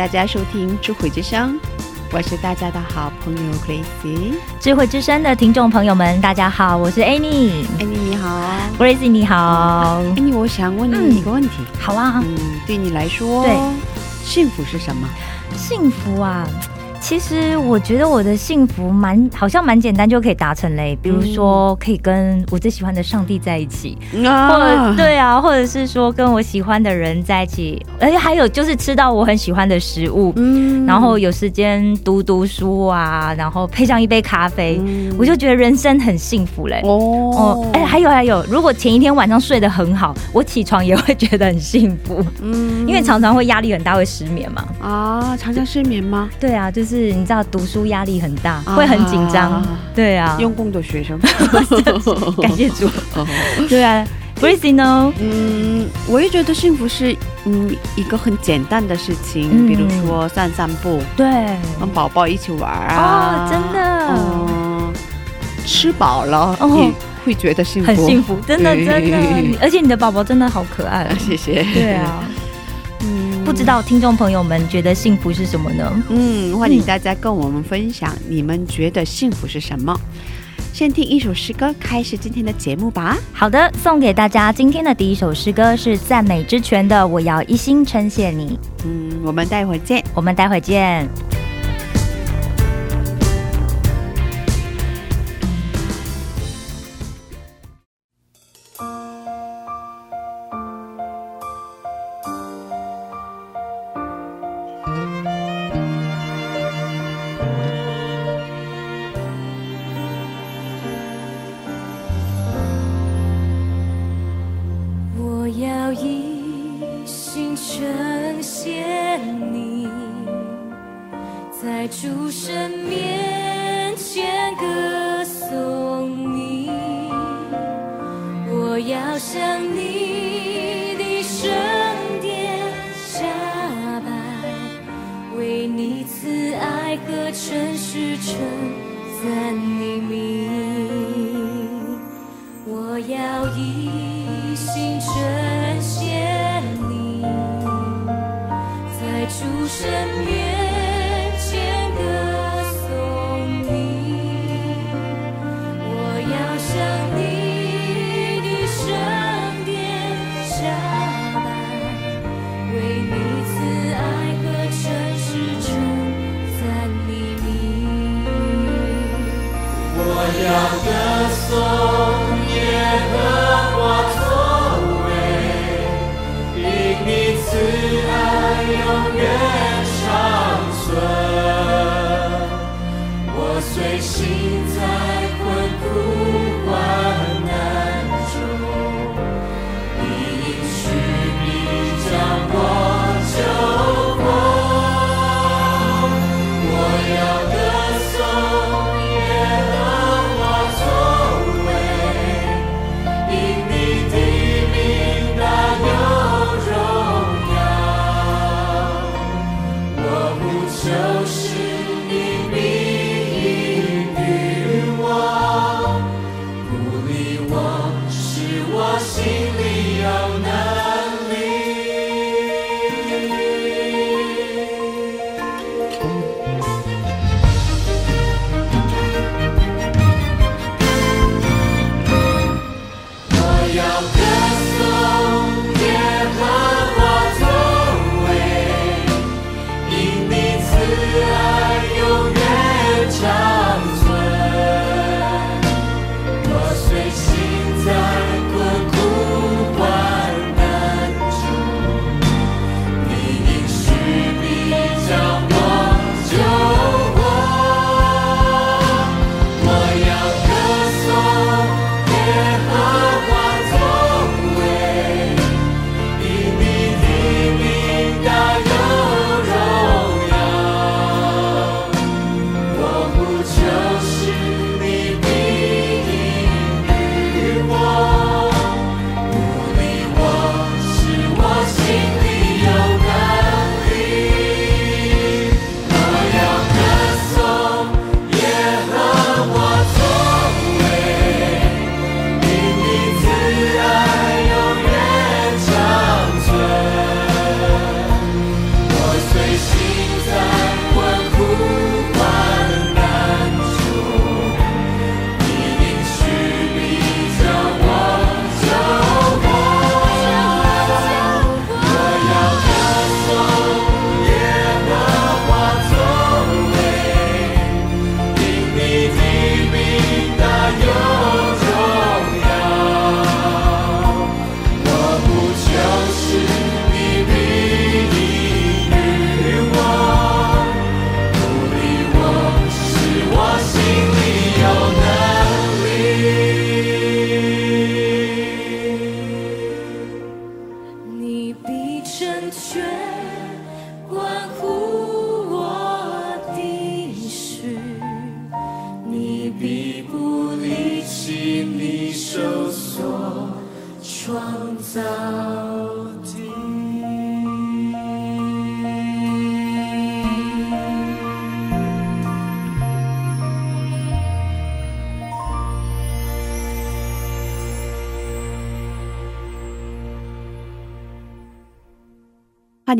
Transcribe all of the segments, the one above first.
大家收听智慧之声，我是大家的好朋友 Crazy。智慧之声的听众朋友们，大家好，我是 Annie。哎，你你好，Crazy 你好，，Annie，我想问你一个问题，好啊，嗯，对你来说，对，幸福是什么？幸福啊。其实我觉得我的幸福蛮好像蛮简单就可以达成嘞，比如说可以跟我最喜欢的上帝在一起，或者对啊，或者是说跟我喜欢的人在一起，而且还有就是吃到我很喜欢的食物，嗯。然后有时间读读书啊，然后配上一杯咖啡，嗯。我就觉得人生很幸福嘞。哦。哦，哎、还有还有，如果前一天晚上睡得很好，我起床也会觉得很幸福，嗯。因为常常会压力很大，会失眠嘛。啊，常常失眠吗？对啊，就是你知道读书压力很大，啊会很紧张。对啊，用功的学生，感谢主。哦对啊。B r i c y 呢？嗯，我也觉得幸福是嗯一个很简单的事情，嗯。比如说散散步，对，跟宝宝一起玩啊，哦真的。嗯，吃饱了哦。也会觉得幸福，很幸福，真的真的，而且你的宝宝真的好可爱。哦。谢谢。对啊，嗯不知道听众朋友们觉得幸福是什么呢？嗯，欢迎大家跟我们分享你们觉得幸福是什么。先听一首诗歌，开始今天的节目吧。好的，送给大家今天的第一首诗歌是赞美之泉的《我要一心称谢你》。嗯，我们待会儿见。我们待会见。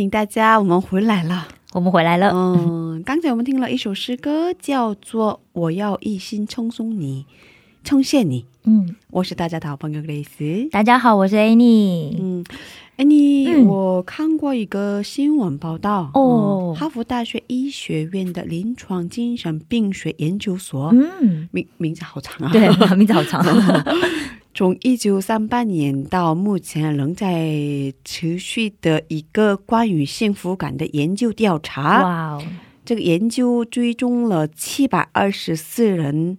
迎大家，我们回来了。我们回来了。嗯，刚才我们听了一首诗歌，叫做《我要一心称颂你，称谢你》。嗯，我是大家的好朋友 Grace。大家好，我是 Annie。嗯，哎，你、嗯我看过一个新闻报道哦嗯哈佛大学医学院的临床精神病学研究所，嗯，名名字好长啊。对，名字好长。从一九三八年到目前仍在持续的一个关于幸福感的研究调查。哇哦，这个研究追踪了七百二十四人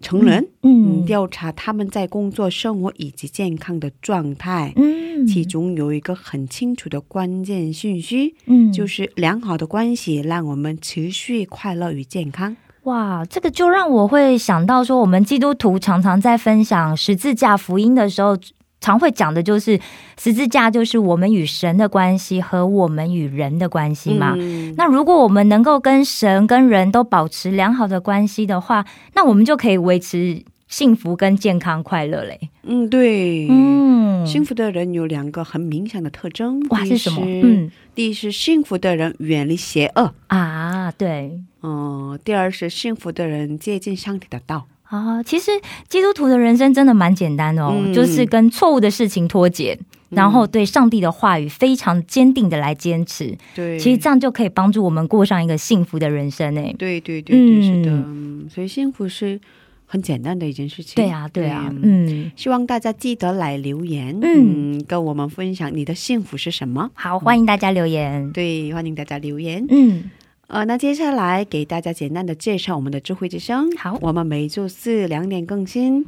成人，嗯嗯，调查他们在工作、生活以及健康的状态。嗯，其中有一个很清楚的关键讯息，嗯就是良好的关系让我们持续快乐与健康。哇，这个就让我会想到说，我们基督徒常常在分享十字架福音的时候，常会讲的就是十字架就是我们与神的关系和我们与人的关系嘛。嗯那如果我们能够跟神跟人都保持良好的关系的话，那我们就可以维持幸福跟健康快乐嘞。嗯，对，嗯，幸福的人有两个很明显的特征。哇是什么？嗯第一是幸福的人远离邪恶，啊，对。嗯、第二是幸福的人接近上帝的道。啊，其实基督徒的人生真的蛮简单的哦，嗯就是跟错误的事情脱节，然后对上帝的话语非常坚定的来坚持。对，其实这样就可以帮助我们过上一个幸福的人生诶。对对对是的、嗯所以幸福是很简单的一件事情。对啊，对啊，嗯嗯，希望大家记得来留言，嗯嗯，跟我们分享你的幸福是什么。好，欢迎大家留言。对，欢迎大家留言。嗯，呃，那接下来给大家简单的介绍我们的智慧之声。好我们每周四两点更新。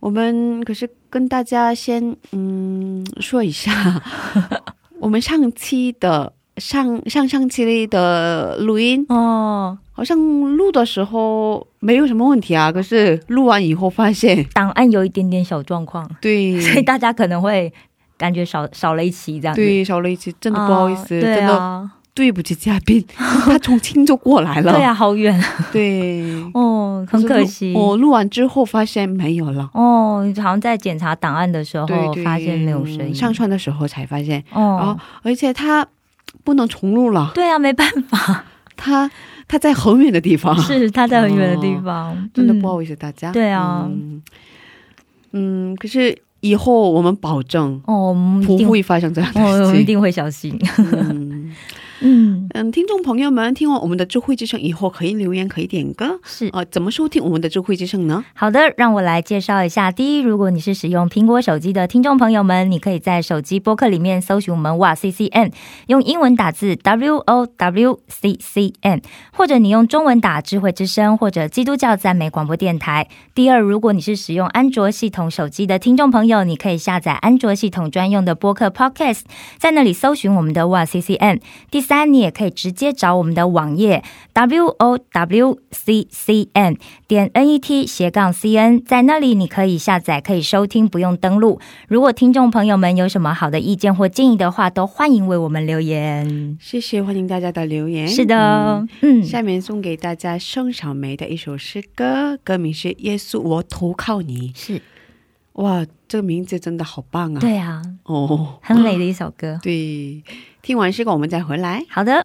我们可是跟大家先嗯说一下，我们上期的上上上期的录音，哦，好像录的时候没有什么问题啊，可是录完以后发现，档案有一点点小状况，对，所以大家可能会感觉少少了一期这样子。对少了一期，真的不好意思，真的啊，对不起嘉宾，他从青州过来了，对啊，好远。对，哦，很可惜。我录完之后发现没有了。哦，好像在检查档案的时候发现没有声音。上传的时候才发现，哦，而且他不能重录了，对啊，没办法，他他在很远的地方，是他在很远的地方，哦真的不好意意思大家。对啊。嗯，嗯可是以后我们保证哦，不会发生这样的哦，我事情。们一定会小心。嗯嗯，嗯，听众朋友们，听完我们的智慧之声以后，可以留言，可以点歌。是呃，怎么收听我们的智慧之声呢？好的，让我来介绍一下。第一，如果你是使用苹果手机的听众朋友们，你可以在手机播客里面搜寻我们哇 C C N，用英文打字 W O W C C N，或者你用中文打智慧之声或者基督教赞美广播电台。第二，如果你是使用安卓系统手机的听众朋友，你可以下载安卓系统专用的播客 Podcast，在那里搜寻我们的哇 C C N。第三，你也可以直接找我们的网页 w o w c c n 点 n e t 斜杠 c n，在那里你可以下载，可以收听，不用登录。如果听众朋友们有什么好的意见或建议的话，都欢迎为我们留言。谢谢，欢迎大家的留言。是的嗯，嗯，下面送给大家盛小梅的一首诗歌，歌名是《耶稣，我投靠你》。是哇，这个名字真的好棒啊！对啊，哦，很美的一首歌。对，听完诗歌我们再回来。好的。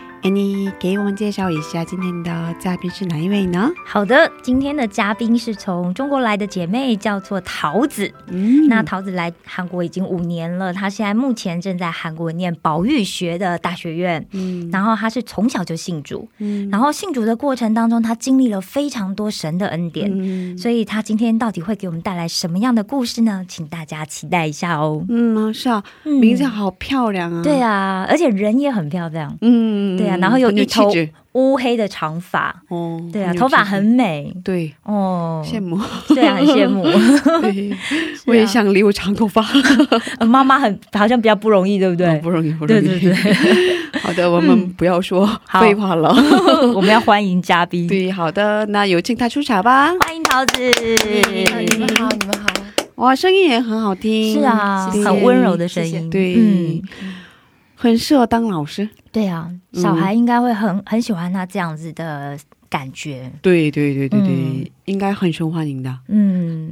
哎，你给我们介绍一下今天的嘉宾是哪一位呢？好的，今天的嘉宾是从中国来的姐妹，叫做桃子。嗯那桃子来韩国已经五年了，她现在目前正在韩国念保育学的大学院。嗯然后她是从小就信主，嗯然后信主的过程当中，她经历了非常多神的恩典。嗯所以她今天到底会给我们带来什么样的故事呢？请大家期待一下哦。嗯，是啊，嗯名字好漂亮啊。对，啊，而且人也很漂亮，嗯，对啊然后有一头乌黑的长发，哦，对啊，头发很美对，哦，羡慕。对啊，很羡慕。对，我也想留长头发，呃妈妈很好像比较不容易，对不对？哦不容易，不容易。对对对，好的，我们不要说好废话了。我们要欢迎嘉宾，对，好的，那有请他出场吧。欢迎桃子。你们好，你们好。哇，声音也很好听。是啊，对很温柔的声音。谢谢对，嗯，很适合当老师。对啊，嗯小孩应该会很很喜欢他这样子的感觉。对对对对对，嗯应该很受欢迎的。嗯，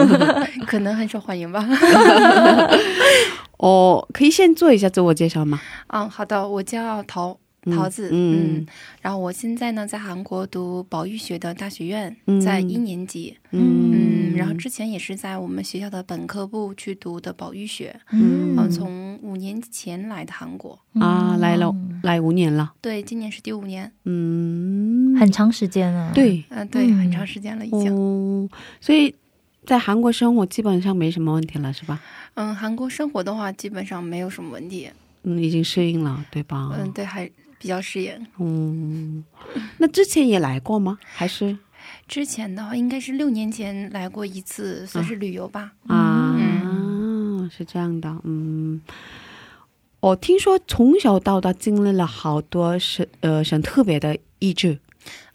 可能很受欢迎吧。哦，可以先做一下自我介绍吗？嗯，好的，我叫桃嗯桃子，嗯。嗯，然后我现在呢在韩国读保育学的大学院，嗯。在一年级，嗯。嗯，然后之前也是在我们学校的本科部去读的保育学，嗯。嗯，从五年前来的韩国，啊，来了，来五年了。对，今年是第五年，嗯，很。长时间了。，对嗯，对，嗯很长时间了已经，哦，所以在韩国生活基本上没什么问题了，是吧？嗯，韩国生活的话基本上没有什么问题，嗯，已经适应了，对吧？嗯，对，还比较适应。嗯，那之前也来过吗？还是 之前的话应该是六年前来过一次，算是旅游吧。啊？嗯是这样的，嗯。我听说从小到大经历了好多神呃神特别的意志，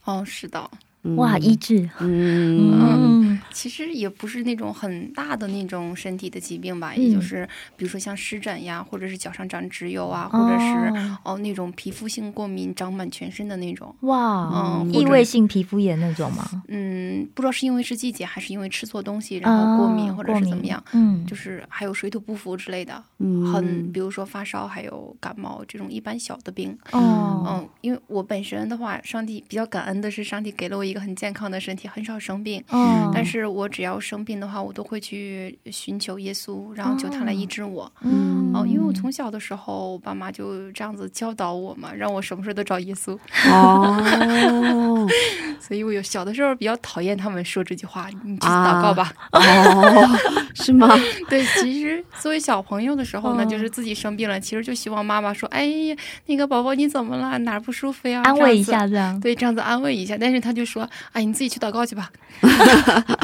哦，是的，嗯哇，医治。嗯嗯其实也不是那种很大的那种身体的疾病吧，嗯也就是比如说像湿疹呀，或者是脚上长脂疣啊，或者是哦那种皮肤性过敏长满全身的那种。哇，嗯，异位性皮肤炎那种吗？嗯，不知道是因为是季节，还是因为吃错东西然后过敏，哦或者是怎么样，？嗯，就是还有水土不服之类的，嗯很比如说发烧，还有感冒这种一般小的病。哦，嗯，因为我本身的话，上帝比较感恩的是，上帝给了我一个很健康的身体，很少生病。嗯，但是我只要生病的话，我都会去寻求耶稣，然后求他来医治我。嗯哦，因为我从小的时候，我爸妈就这样子教导我嘛，让我什么事都找耶稣。哦 所以我有小的时候比较讨厌他们说这句话，你去祷告吧。哦，是吗？对，其实作为小朋友的时候呢，嗯就是自己生病了，其实就希望妈妈说：“哎呀，那个宝宝你怎么了？哪儿不舒服呀？”安慰一下子。下这样。对，这样子安慰一下，但是他就说：“哎，你自己去祷告去吧。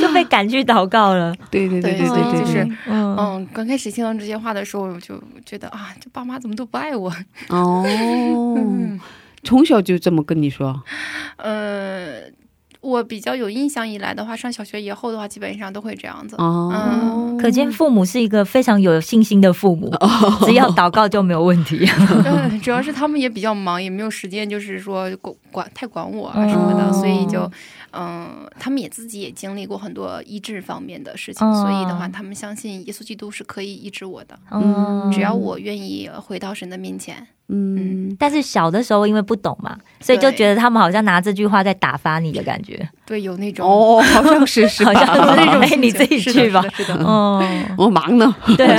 就被赶去祷告了。对对对对对就是嗯嗯，刚开始听到这些话的时候，我就觉得啊，这爸妈怎么都不爱我。哦，从小就这么跟你说，呃，我比较有印象以来的话，上小学以后的话，基本上都会这样子。哦，嗯可见父母是一个非常有信心的父母，只要祷告就没有问题。嗯，主要是他们也比较忙，也没有时间，就是说管管太管我啊什么的，哦所以就，嗯，他们也自己也经历过很多医治方面的事情，哦所以的话，他们相信耶稣基督是可以医治我的，嗯只要我愿意回到神的面前。嗯，但是小的时候因为不懂嘛，所以就觉得他们好像拿这句话在打发你的感觉，对，有那种。哦，好像是是 好像是？那种，哎，你自己去吧。是的是的哦，我忙呢。对，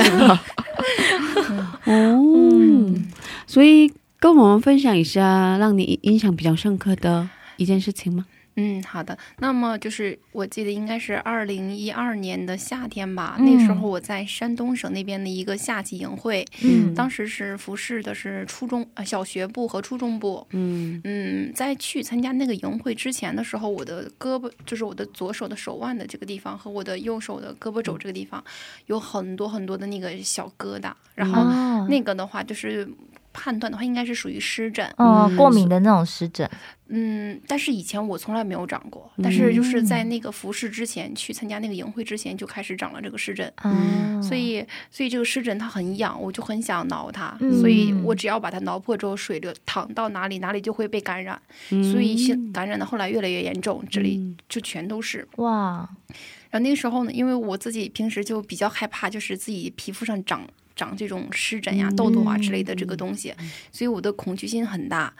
哦，所以跟我们分享一下让你印象比较深刻的一件事情吗？嗯，好的。那么就是我记得应该是二零一二年的夏天吧，嗯那时候我在山东省那边的一个夏季营会，嗯当时是服侍的是初中呃小学部和初中部。嗯嗯，在去参加那个营会之前的时候，我的胳膊就是我的左手的手腕的这个地方和我的右手的胳膊肘这个地方有很多很多的那个小疙瘩，然后哦那个的话就是判断的话应该是属于湿疹。哦，过敏的那种湿疹，嗯，但是以前我从来没有长过，但是就是在那个服饰之前去参加那个营会之前就开始长了这个湿疹。嗯，所以，所以这个湿疹它很痒，我就很想挠它，嗯。所以我只要把它挠破之后，水流淌到哪里，哪里就会被感染，所以现感染的后来越来越严重，这里就全都是。哇，然后那个时候呢，因为我自己平时就比较害怕，就是自己皮肤上长长这种湿疹呀、痘痘啊之类的这个东西，所以我的恐惧心很大。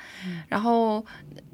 然后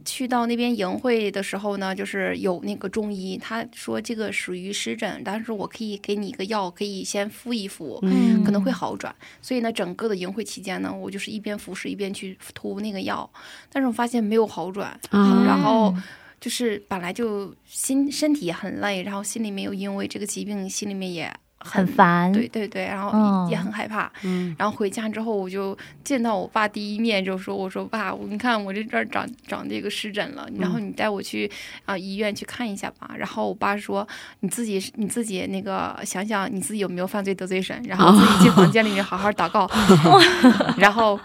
去到那边营会的时候呢，就是有那个中医，他说这个属于湿疹，但是我可以给你一个药，可以先敷一敷。嗯可能会好转，所以呢，整个的营会期间呢，我就是一边服侍一边去涂那个药，但是我发现没有好转，啊然后就是本来就心身体也很累，然后心里面又因为这个疾病，心里面也很烦，对对对，然后嗯也很害怕。嗯然后回家之后，我就见到我爸第一面就说：“我说爸，我你看我这这儿长长这个湿疹了，然后你带我去啊、医院去看一下吧。”然后我爸说：“你自己你自己那个想想你自己有没有犯罪得罪神，然后自己进房间里面好好祷告。”然后，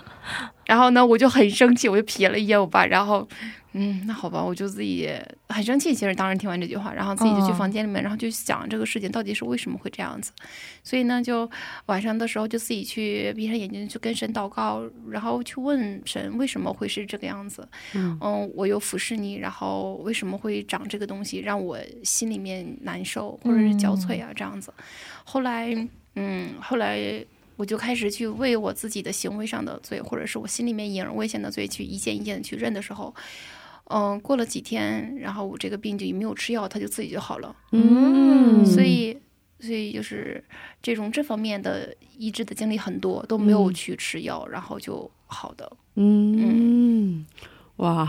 然后呢，我就很生气，我就瞥了一眼我爸，然后。嗯，那好吧，我就自己很生气。其实当时听完这句话，然后自己就去哦房间里面，然后就想这个事情到底是为什么会这样子。所以呢，就晚上的时候就自己去闭上眼睛去跟神祷告，然后去问神为什么会是这个样子。嗯我又俯视你，然后为什么会长这个东西，让我心里面难受或者是憔悴啊、这样子。后来，嗯，后来。我就开始去为我自己的行为上的罪，或者是我心里面隐而未现的罪，去一件一件的去认的时候，嗯、过了几天，然后我这个病就没有吃药，它就自己就好了。嗯所以，所以就是这种这方面的医治的经历很多，都没有去吃药，然后就好的。嗯，哇，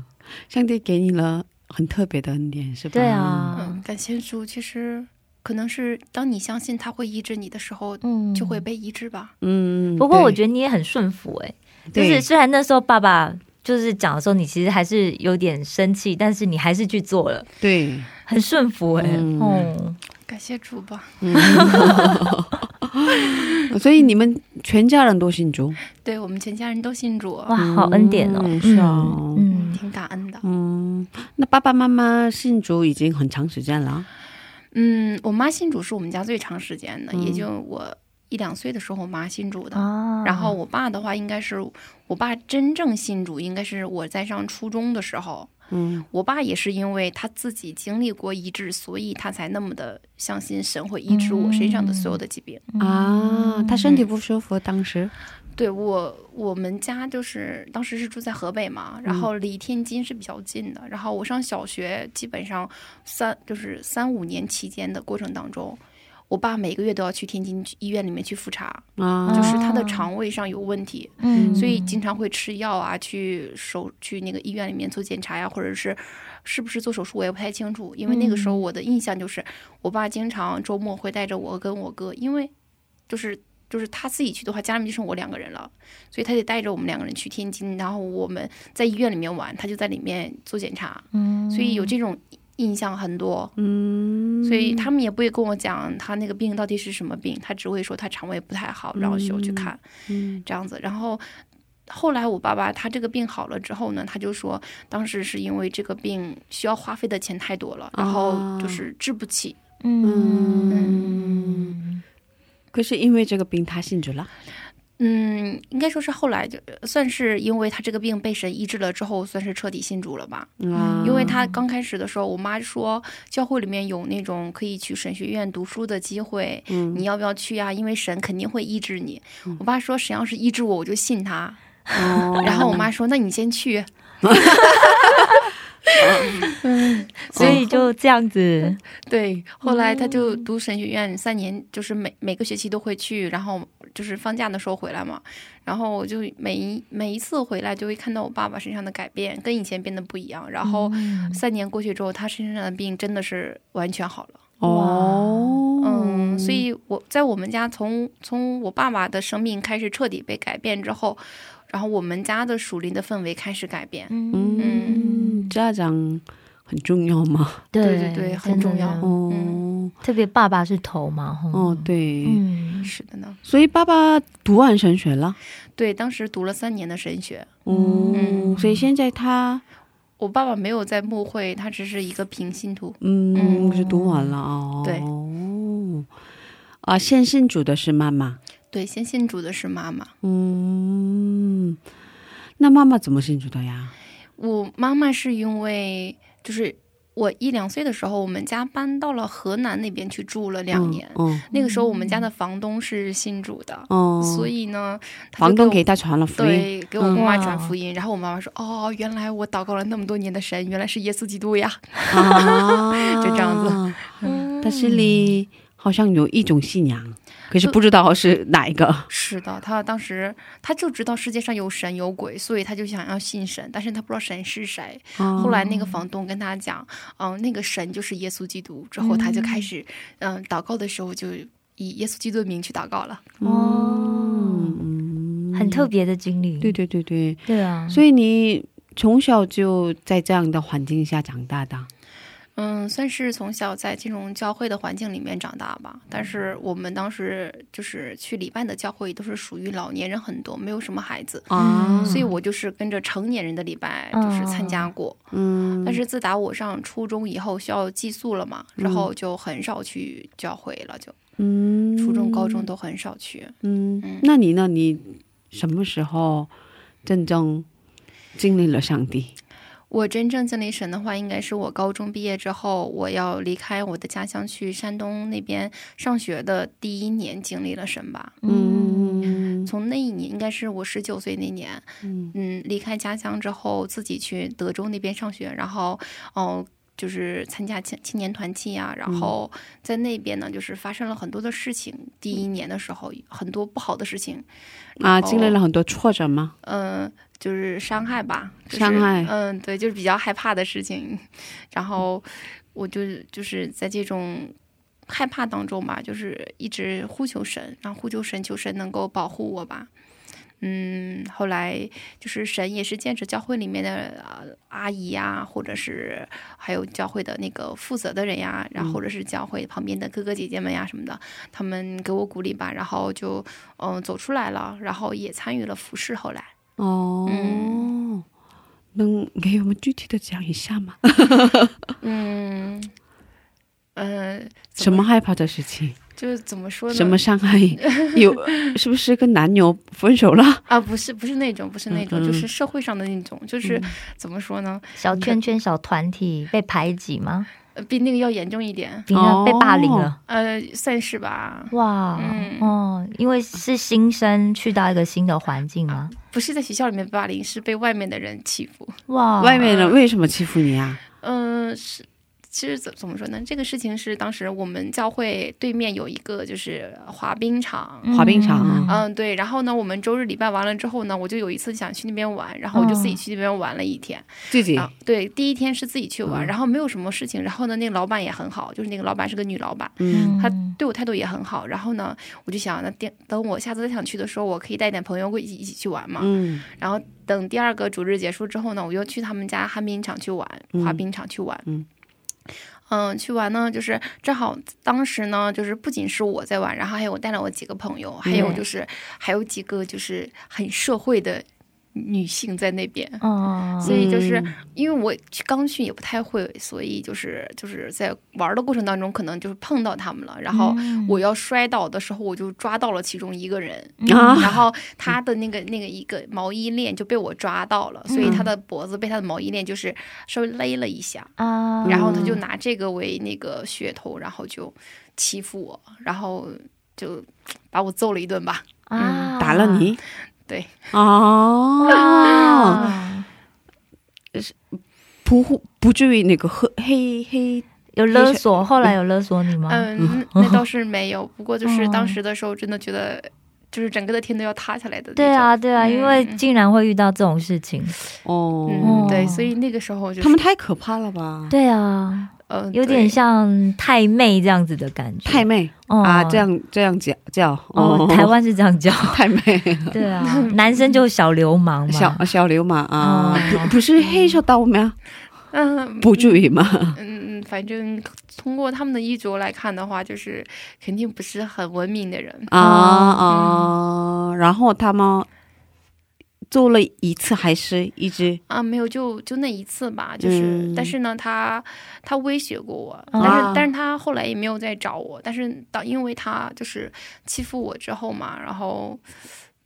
上帝给你了很特别的恩典，是吧？对啊嗯，，感谢主。其实可能是当你相信他会医治你的时候，嗯就会被医治吧。嗯，不过我觉得你也很顺服、哎，就是虽然那时候爸爸就是讲的时候，你其实还是有点生气，但是你还是去做了，对，很顺服、哎、嗯。哦，感谢主吧。所以你们全家人都信主，对我们全家人都信主，哇，好恩典哦，嗯是啊。嗯。挺感恩的。嗯，那爸爸妈妈信主已经很长时间了，嗯，我妈信主是我们家最长时间的，嗯。也就我一两岁的时候，我妈信主的。啊然后我爸的话，应该是我爸真正信主，应该是我在上初中的时候。嗯我爸也是因为他自己经历过医治，所以他才那么的相信神会医治我身上的所有的疾病。啊，他身体不舒服，当时，对我，我们家就是当时是住在河北嘛，然后离天津是比较近的。然后我上小学，基本上三就是三五年期间的过程当中，我爸每个月都要去天津医院里面去复查，啊，就是他的肠胃上有问题，嗯。所以经常会吃药啊，去手去那个医院里面做检查呀，或者是是不是做手术，我也不太清楚。因为那个时候我的印象就是，我爸经常周末会带着我跟我哥，因为就是就是他自己去的话，家里面就剩我两个人了，所以他得带着我们两个人去天津，然后我们在医院里面玩，他就在里面做检查，嗯。所以有这种印象很多。嗯，所以他们也不会跟我讲他那个病到底是什么病，他只会说他肠胃不太好，然后需要去看。嗯这样子。然后后来我爸爸他这个病好了之后呢，他就说当时是因为这个病需要花费的钱太多了，然后就是治不起。嗯，可是因为这个病他信主了，嗯，应该说是后来就算是因为他这个病被神医治了之后，算是彻底信主了吧。啊，因为他刚开始的时候，我妈说教会里面有那种可以去神学院读书的机会，嗯你要不要去啊？因为神肯定会医治你。我爸说神要是医治我，我就信他。哦 然后我妈说那你先去。所以就这样子，对，后来他就读神学院三年，就是每每个学期都会去，然后就是放假的时候回来嘛。然后我就每一每一次回来，就会看到我爸爸身上的改变，跟以前变得不一样。然后三年过去之后，他身上的病真的是完全好了。哦，嗯，所以我在我们家从从我爸爸的生命开始彻底被改变之后，然后我们家的属灵的氛围开始改变。嗯，家长很重要吗？对对对很重要。哦，特别爸爸是头嘛，哦，，对，嗯，是的呢，所以爸爸读完神学了，对，当时读了三年的神学。哦，嗯。所以现在他，我爸爸没有在牧会，他只是一个平信徒。嗯，嗯。是读完了哦，对。啊，先信主的是妈妈，对，先信主的是妈妈。嗯，那妈妈怎么信主的呀？我妈妈是因为就是我一两岁的时候，我们家搬到了河南那边去住了两年。嗯，那个时候我们家的房东是信主的，哦，所以呢，房东给我他传了福音，对给我妈妈传福音。然后我妈妈说：“哦，原来我祷告了那么多年的神，原来是耶稣基督呀。啊，就这样子嗯他心里好像有一种信仰，可是不知道是哪一个。”是的，他当时他就知道世界上有神有鬼，所以他就想要信神，但是他不知道神是谁。后来那个房东跟他讲，嗯，那个神就是耶稣基督。之后他就开始，嗯，祷告的时候就以耶稣基督的名去祷告了。哦，嗯，很特别的经历，对对对对，对啊，所以你从小就在这样的环境下长大的。嗯，算是从小在这种教会的环境里面长大吧。但是我们当时就是去礼拜的教会都是属于老年人很多，没有什么孩子，啊，所以我就是跟着成年人的礼拜就是参加过。嗯，但是自打我上初中以后需要寄宿了嘛，然后就很少去教会了，就嗯，初中、高中都很少去。嗯嗯，那你呢？你什么时候真正经历了上帝？我真正经历神的话，应该是我高中毕业之后，我要离开我的家乡去山东那边上学的第一年经历了神吧。嗯从那一年，应该是我十九岁那年，嗯嗯，离开家乡之后，自己去德州那边上学，然后哦。就是参加青青年团契啊，然后在那边呢，就是发生了很多的事情。第一年的时候，很多不好的事情啊，经历了很多挫折吗？嗯，就是伤害吧，就是伤害嗯，对，就是比较害怕的事情。然后我就就是在这种害怕当中吧，就是一直呼求神，然后呼求神，求神能够保护我吧。嗯，后来就是神也是借着教会里面的呃阿姨呀，或者是还有教会的那个负责的人呀，然后或者是教会旁边的哥哥姐姐们呀什么的，他们给我鼓励吧，然后就嗯、走出来了，然后也参与了服饰。后来，哦，嗯能给我们具体的讲一下吗？嗯，什么害怕的事情？就是怎么说呢？什么伤害？有是不是跟男友分手了？啊？不是，不是那种，不是那种，就是社会上的那种，就是、怎么说呢？小圈圈、小团体被排挤吗？呃比那个要严重一点，比那被霸凌了？呃，算是吧。哇，嗯哦，因为是新生去到一个新的环境吗？不是在学校里面霸凌，是被外面的人欺负。哇，外面人为什么欺负你啊？嗯、是。其实怎怎么说呢？这个事情是当时我们教会对面有一个就是滑冰场，滑冰场啊嗯，对。然后呢，我们周日礼拜完了之后呢，我就有一次想去那边玩，然后我就自己去那边玩了一天。自己啊，对，第一天是自己去玩，嗯然后没有什么事情。然后呢，那个老板也很好，就是那个老板是个女老板，嗯她对我态度也很好。然后呢，我就想，那等等我下次再想去的时候，我可以带点朋友一起一起去玩嘛。嗯然后等第二个主日结束之后呢，我又去他们家旱冰场去玩，滑冰场去玩。嗯嗯，去玩呢，就是正好当时呢，就是不仅是我在玩，然后还有我带了我几个朋友，还有就是还有几个就是很社会的女性在那边。哦，所以就是嗯。因为我刚去也不太会，所以就是就是在玩的过程当中，可能就是碰到他们了，然后嗯。我要摔倒的时候，我就抓到了其中一个人，啊然后他的那个那个一个毛衣链就被我抓到了，所以他的脖子被他的毛衣链就是稍微勒了一下，啊，然后他就拿这个为那个噱头，然后就欺负我，然后就把我揍了一顿吧。啊。打了你？对。哦，啊，不不至于那个黑黑黑有勒索，后来有勒索你吗？嗯，那那倒是没有，不过就是哦当时的时候，真的觉得就是整个的天都要塌下来的。对啊，对啊，嗯因为竟然会遇到这种事情，哦，嗯，对，所以那个时候就是他们太可怕了吧？对啊，呃有点像太妹这样子的感觉。太妹哦啊，这样这样叫叫哦，台湾是这样叫。太妹，对啊，男生就小流氓嘛。小小流氓啊，哦不不是黑手刀吗？嗯不至于吗？嗯，反正通过他们的衣着来看的话，就是肯定不是很文明的人。啊啊，然后他们做了一次还是一直？啊，没有，就就那一次吧，就是，嗯。但是呢，他他威胁过我，啊。但是但是他后来也没有再找我，但是当因为他就是欺负我之后嘛，然后，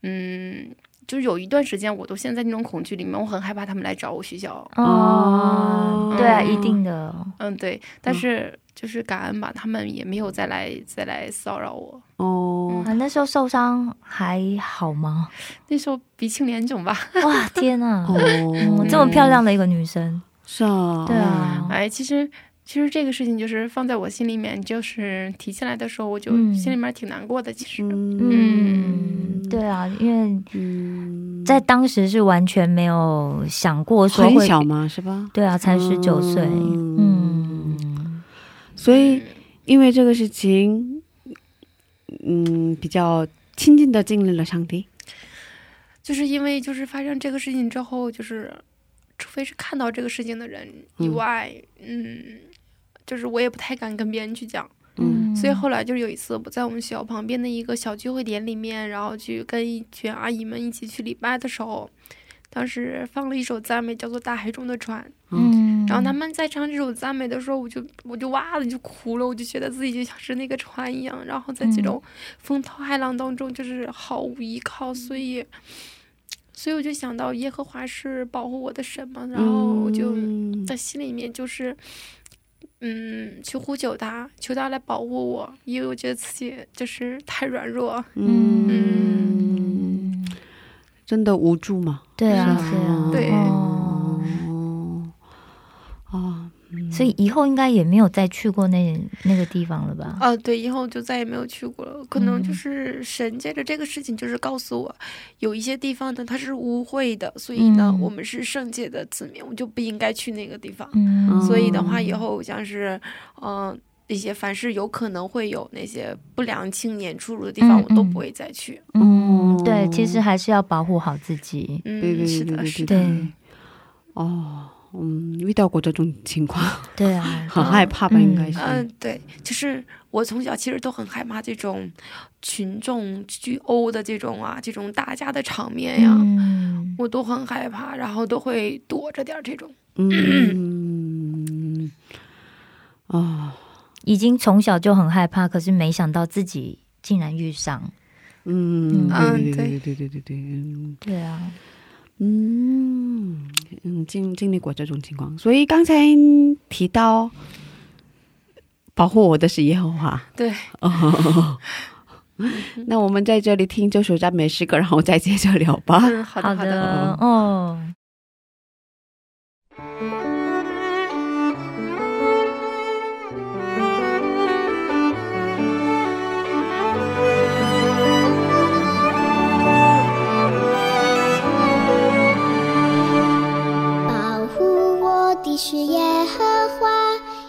嗯，就是有一段时间我都陷在那种恐惧里面，我很害怕他们来找我学校，哦，对啊，嗯。一定的。嗯，对，但是就是感恩吧，他们也没有再来再来骚扰我，哦。啊，那时候受伤还好吗？那时候鼻青脸肿吧，哇，天哪！哦。嗯，这么漂亮的一个女生，是啊，对啊，哎，其实。其实这个事情就是放在我心里面，就是提起来的时候，我就嗯。心里面挺难过的。其实，嗯，对啊，因为嗯，在当时是完全没有想过说会，很小嘛，是吧？对啊，才十九岁，嗯。嗯，所以因为这个事情，嗯，比较亲近的经历了上帝。就是因为就是发生这个事情之后，就是除非是看到这个事情的人以外，嗯就是我也不太敢跟别人去讲。嗯所以后来就是有一次，我在我们学校旁边的一个小聚会点里面，然后去跟一群阿姨们一起去礼拜的时候，当时放了一首赞美，叫做《大海中的船》。嗯，然后他们在唱这首赞美的时候，我就我就哇的就哭了，我就觉得自己就像是那个船一样，然后在这种风涛骇浪当中，就是毫无依靠，所以，所以我就想到耶和华是保护我的神嘛，然后我就嗯。在心里面就是，嗯，去呼求他，求他来保护我，因为我觉得自己就是太软弱，嗯，真的无助嘛。对啊，是对啊，对。哦，哦，所以以后应该也没有再去过那那个地方了吧？啊，对，以后就再也没有去过了。可能就嗯是神借着这个事情，就是告诉我，有一些地方呢它是污秽的，所以呢，嗯我们是圣洁的子民，我就不应该去那个地方。嗯，所以的话，以后像是，嗯、一些凡是有可能会有那些不良青年出入的地方，我都不会再去。嗯，对，其实还是要保护好自己。嗯，是的，是的。对哦，嗯，遇到过这种情况，对啊，很害怕吧？嗯应该是。嗯，对，就是我从小其实都很害怕这种群众聚殴的这种啊，这种打架的场面呀，嗯，我都很害怕，然后都会躲着点儿这种。嗯，哦，已经从小就很害怕，可是没想到自己竟然遇上。嗯，嗯对对对对对对对，嗯对啊，嗯嗯，经经历过这种情况，所以刚才提到保护我的是耶和华。对，哦，那我们在这里听这首赞美诗歌，然后再接着聊吧。嗯，好的，好好的。的哦。是耶和华，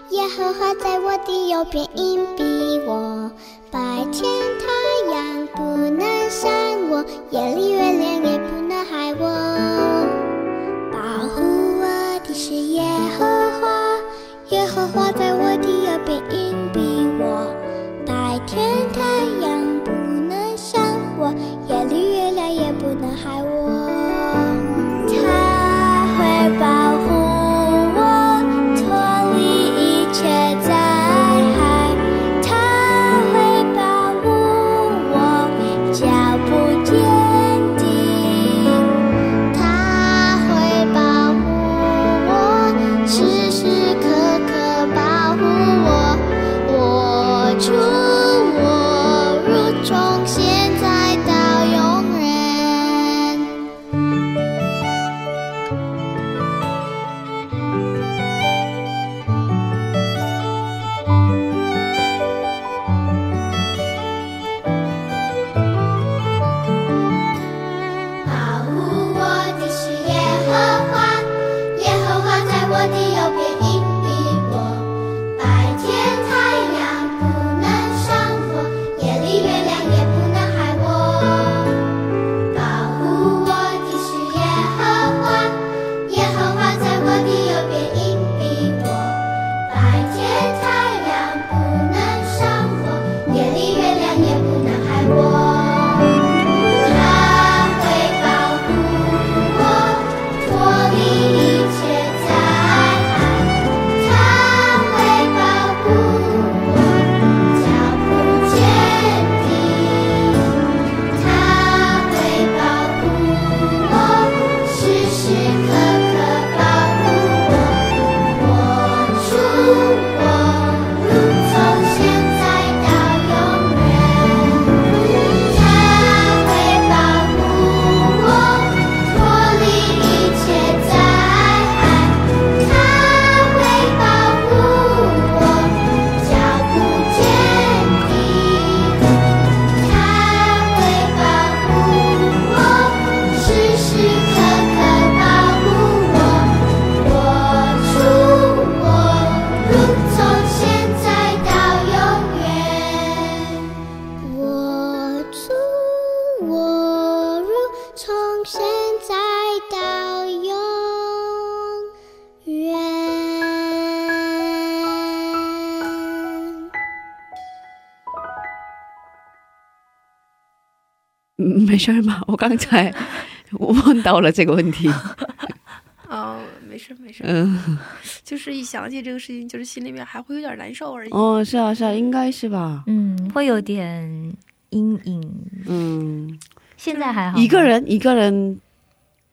耶和华在我的右边荫庇我。白天太阳不能伤我，夜里月亮也不能害我。保护我的是耶和华，耶和华在我的右边荫庇没事儿吗？我刚才我 问到了这个问题。哦，没事没事，嗯，就是一想起这个事情，就是心里面还会有点难受而已。哦，是啊，是啊，应该是吧。嗯，会有点阴影。嗯，现在还好，一个人一个人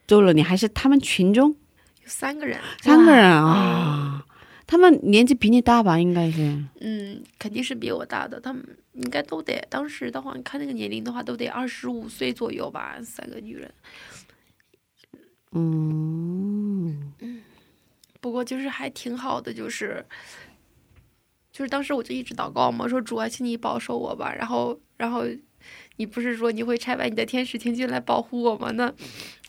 走了，你还是他们群中有三个人，三个人啊？他们年纪比你大吧？应该是。嗯，肯定是比我大的，他们应该都得，当时的话，你看那个年龄的话，都得二十五岁左右吧，三个女人。嗯嗯不过就是还挺好的，就是就是当时我就一直祷告嘛，说主啊，请你保守我吧。然后然后你不是说你会拆完你的天使天君来保护我吗？那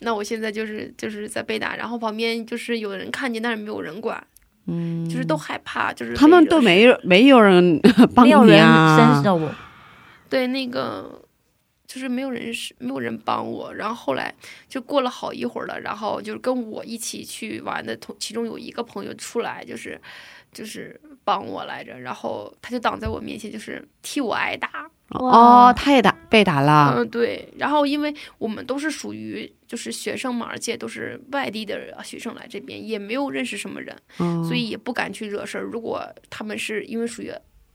那我现在就是就是在被打，然后旁边就是有人看见，但是没有人管，嗯，就是都害怕，就是他们都没有没有人 帮你没有人伸啊。手。对那个。就是没有人是没有人帮我，然后后来就过了好一会儿了，然后就是跟我一起去玩的同其中有一个朋友出来，就是就是帮我来着，然后他就挡在我面前，就是替我挨打。哦，他也打被打了。嗯，对。然后因为我们都是属于就是学生嘛，而且都是外地的学生来这边，也没有认识什么人，嗯所以也不敢去惹事儿。如果他们是因为属于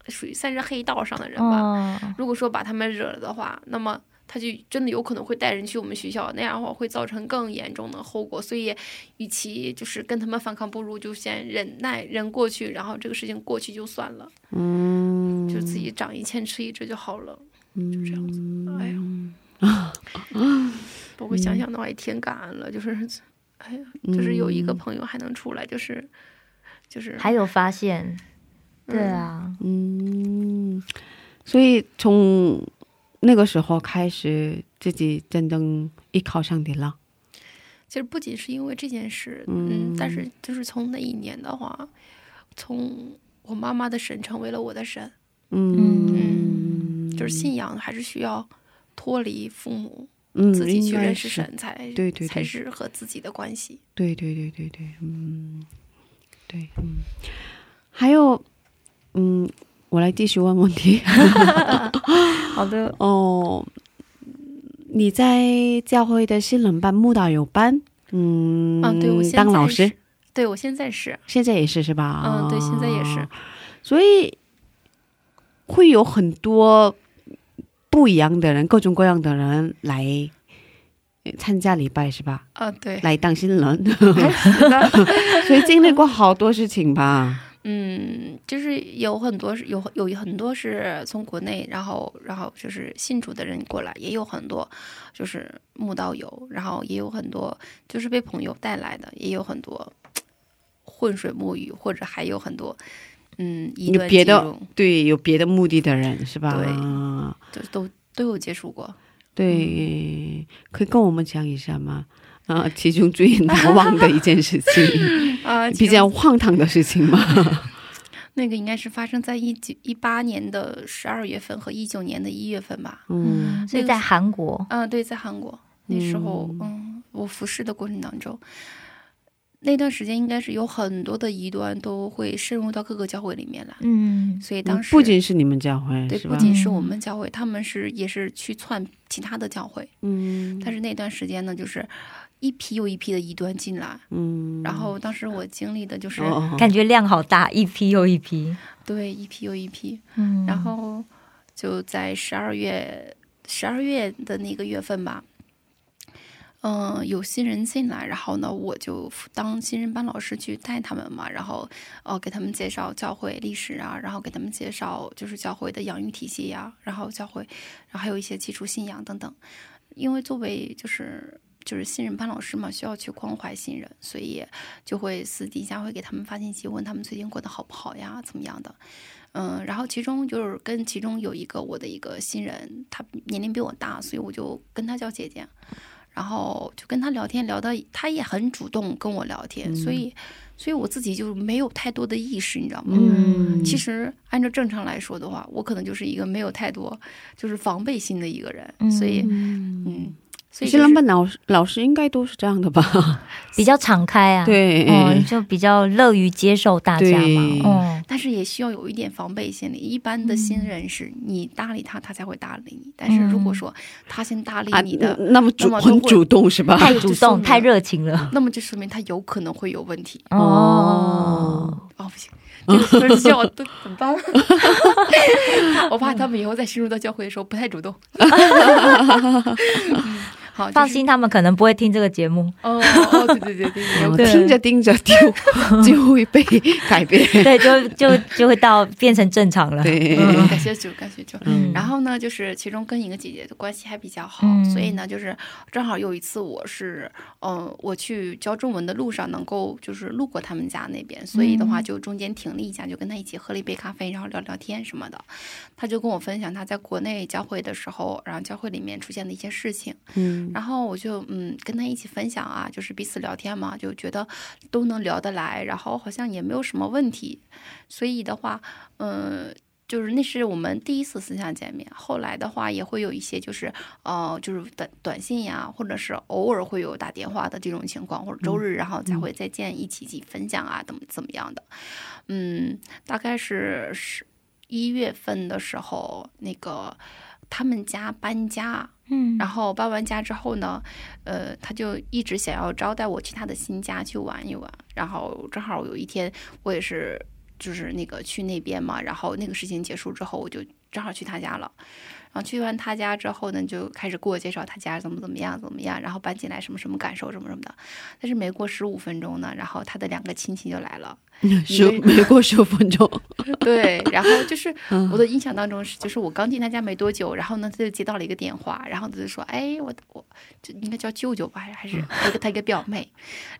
属于算是黑道上的人吧，嗯，如果说把他们惹了的话，那么他就真的有可能会带人去我们学校，那样的话会造成更严重的后果。所以，与其就是跟他们反抗，不如就先忍耐，忍过去，然后这个事情过去就算了，嗯，就自己长一千吃一智就好了，嗯就这样子。哎呀，不过想想的话也挺感恩了，就是，哎呀，就是有一个朋友还能出来，就是，就是还有发现，对啊，嗯，所以从那个时候开始，自己真正依靠上帝了。其实不仅是因为这件事，嗯。嗯，但是就是从那一年的话，从我妈妈的神成为了我的神，嗯，就是信仰还是需要脱离父母，嗯，自己去认识神才，对对对。才是和自己的关系。对对对对对，嗯，对，嗯，还有，嗯，我来继续问问题。好的，哦，你在教会的新人班、木导有班，嗯，啊，对当老师，，对我现在是，现在也是是吧？嗯，对，现在也是。哦，所以会有很多不一样的人，各种各样的人来呃参加礼拜是吧？啊，对，来当新人，所以经历过好多事情吧。嗯，就是有很多是有有很多是从国内，然后然后就是信主的人过来，也有很多就是慕道友，然后也有很多就是被朋友带来的，也有很多浑水摸鱼，或者还有很多嗯有别的对，有别的目的的人是吧？对就都都有接触过。对，可以跟我们讲一下吗？啊，其中最难忘的一件事情，啊，比较荒唐的事情嘛？那个应该是发生在一九一八年的十二月份和一九年的一月份吧。嗯。所以在韩国，嗯，对，在韩国。那时候，嗯，我服侍的过程当中，那段时间应该是有很多的异端都会渗入到各个教会里面来，嗯，所以当时不仅是你们教会，对，不仅是我们教会，他们是也是去窜其他的教会，嗯。但是那段时间呢，就是一批又一批的异端进来，嗯，然后当时我经历的就是、哦。感觉量好大，一批又一批，对一批又一批，嗯，然后就在十二月十二月的那个月份吧，嗯、有新人进来，然后呢，我就当新人班老师去带他们嘛，然后呃给他们介绍教会历史啊，然后给他们介绍就是教会的养育体系呀、然后教会，然后还有一些基础信仰等等。因为作为就是就是新人班老师嘛，需要去关怀新人，所以就会私底下会给他们发信息，问他们最近过得好不好呀，怎么样的。嗯，然后其中就是跟其中有一个我的一个新人，他年龄比我大，所以我就跟他叫姐姐，然后就跟他聊天，聊到他也很主动跟我聊天，所以所以我自己就没有太多的意识，你知道吗？嗯，其实按照正常来说的话，我可能就是一个没有太多就是防备心的一个人，嗯所以嗯嗯，所以就是其实浪漫老师老师应该都是这样的吧？比较敞开啊，对，嗯，就比较乐于接受大家嘛，嗯，但是也需要有一点防备心理。一般的新人是你搭理他，他才会搭理你。但是如果说他先搭理啊，你的，那么主那么很主动是吧？太主动、太热情了，那么就说明他有可能会有问题。哦，哦，不行，这个说笑我都怎么办？我怕他们以后在深入到教会的时候不太主动。嗯好，放心，他们可能不会听这个节目，哦哦，对对对 听着听着就就会被改变。对，就就就会到变成正常了，对，嗯。感谢主，感谢主。嗯。然后呢，就是其中跟一个姐姐的关系还比较好，嗯。所以呢，就是正好有一次我是，呃，我去教中文的路上能够就是路过他们家那边，所以的话就中间停了一下，就跟他一起喝了一杯咖啡，然后聊聊天什么的。他就跟我分享他在国内教会的时候，然后教会里面出现的一些事情。嗯然后我就嗯跟他一起分享啊，就是彼此聊天嘛，就觉得都能聊得来，然后好像也没有什么问题，所以的话，嗯。就是那是我们第一次私下见面，后来的话也会有一些就是呃就是短短信呀，或者是偶尔会有打电话的这种情况，或者周日然后才会再见一起一起分享啊，怎么怎么样的，嗯，大概是十一月份的时候，那个他们家搬家，嗯然后搬完家之后呢，呃，他就一直想要招待我去他的新家去玩一玩。然后正好有一天，我也是就是那个去那边嘛，然后那个事情结束之后，我就正好去他家了。然后去完他家之后呢，就开始给我介绍他家怎么怎么样怎么样，然后搬进来什么什么感受什么什么的。但是没过十五分钟呢，然后他的两个亲戚就来了。十没过十五分钟，对，然后就是 嗯我的印象当中是，就是我刚进他家没多久，然后呢，他就接到了一个电话，然后他就说，哎，我我就应该叫舅舅吧，还是还是一个他一个表妹，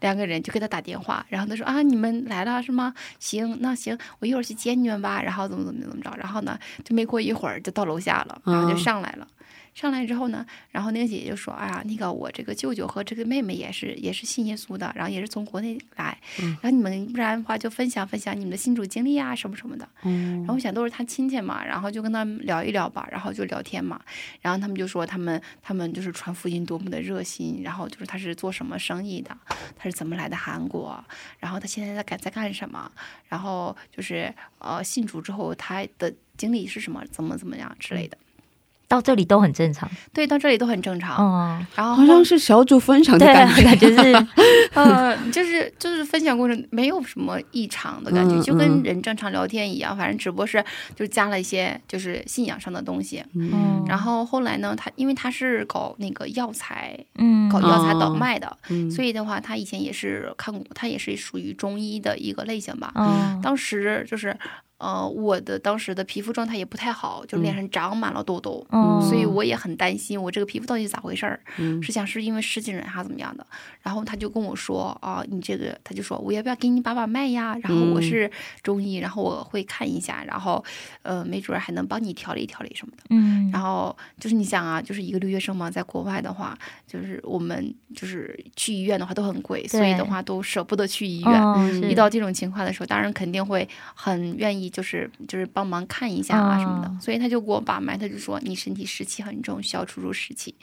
两个人就给他打电话，然后他说啊，你们来了是吗？行，那行，我一会儿去接你们吧，然后怎么怎么怎么着，然后呢，就没过一会儿就到楼下了，然后就嗯上来了。上来之后呢，然后那个姐姐就说：“哎呀，那个我这个舅舅和这个妹妹也是也是信耶稣的，然后也是从国内来，然后你们不然的话就分享分享你们的信主经历啊什么什么的。”然后我想都是他亲戚嘛，然后就跟他们聊一聊吧，然后就聊天嘛，然后他们就说他们他们就是传福音多么的热心，然后就是他是做什么生意的，他是怎么来的韩国，然后他现在在干在干什么，然后就是呃信主之后他的经历是什么，怎么怎么样之类的。到这里都很正常，对，到这里都很正常。嗯，然后好像是小组分享的感觉。感觉是，呃，就是就是分享过程没有什么异常的感觉，嗯就跟嗯人正常聊天一样，反正只不过是就加了一些就是信仰上的东西。嗯然后后来呢，他因为他是搞那个药材，嗯搞药材哦倒卖的，嗯所以的话，他以前也是看过，他也是属于中医的一个类型吧。嗯当时就是。呃，我的当时的皮肤状态也不太好，就脸上长满了痘痘，嗯所以我也很担心我这个皮肤到底是咋回事儿，嗯是想是因为湿气人还是怎么样的。然后他就跟我说啊，你这个，他就说我要不要给你把把脉呀？然后我嗯是中医，然后我会看一下，然后呃，没准儿还能帮你调理调理什么的。嗯，然后就是你想啊，就是一个留学生嘛，在国外的话，就是我们就是去医院的话都很贵，所以的话都舍不得去医院。遇到这种情况的时候，当然肯定会很愿意，就是就是帮忙看一下啊什么的。哦所以他就给我把脉，他就说你身体湿气很重，需要出出湿气。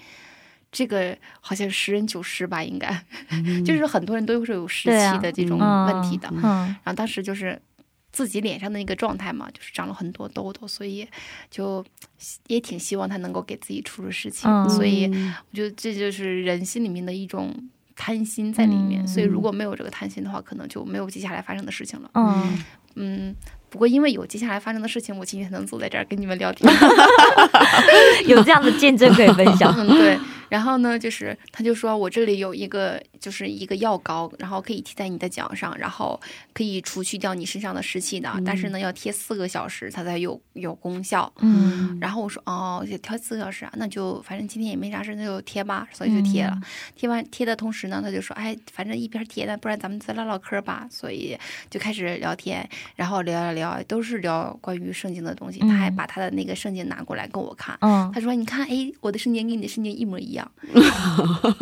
这个好像十人九湿吧，应该、就是很多人都是有湿气的这种嗯问题的。嗯然后当时就是自己脸上的那个状态嘛，就是长了很多痘痘，所以就也挺希望他能够给自己出出湿气。嗯所以我觉得这就是人心里面的一种贪心在里面。嗯所以如果没有这个贪心的话，可能就没有接下来发生的事情了。嗯，嗯。不过，因为有接下来发生的事情，我今天才能坐在这儿跟你们聊天。有这样的见证可以分享，嗯，对。然后呢，就是他就说我这里有一个，就是一个药膏，然后可以贴在你的脚上，然后可以除去掉你身上的湿气的，但是呢，要贴四个小时它才有有功效。嗯然后我说哦，就贴四个小时啊，那就反正今天也没啥事，那就贴吧，所以就贴了。贴完贴的同时呢，他就说，哎，反正一边贴呢，不然咱们再唠唠嗑吧。所以就开始聊天，然后聊聊聊，都是聊关于圣经的东西。他还嗯把他的那个圣经拿过来跟我看，嗯他说：“你看，哎，我的圣经跟你的圣经一模一样。”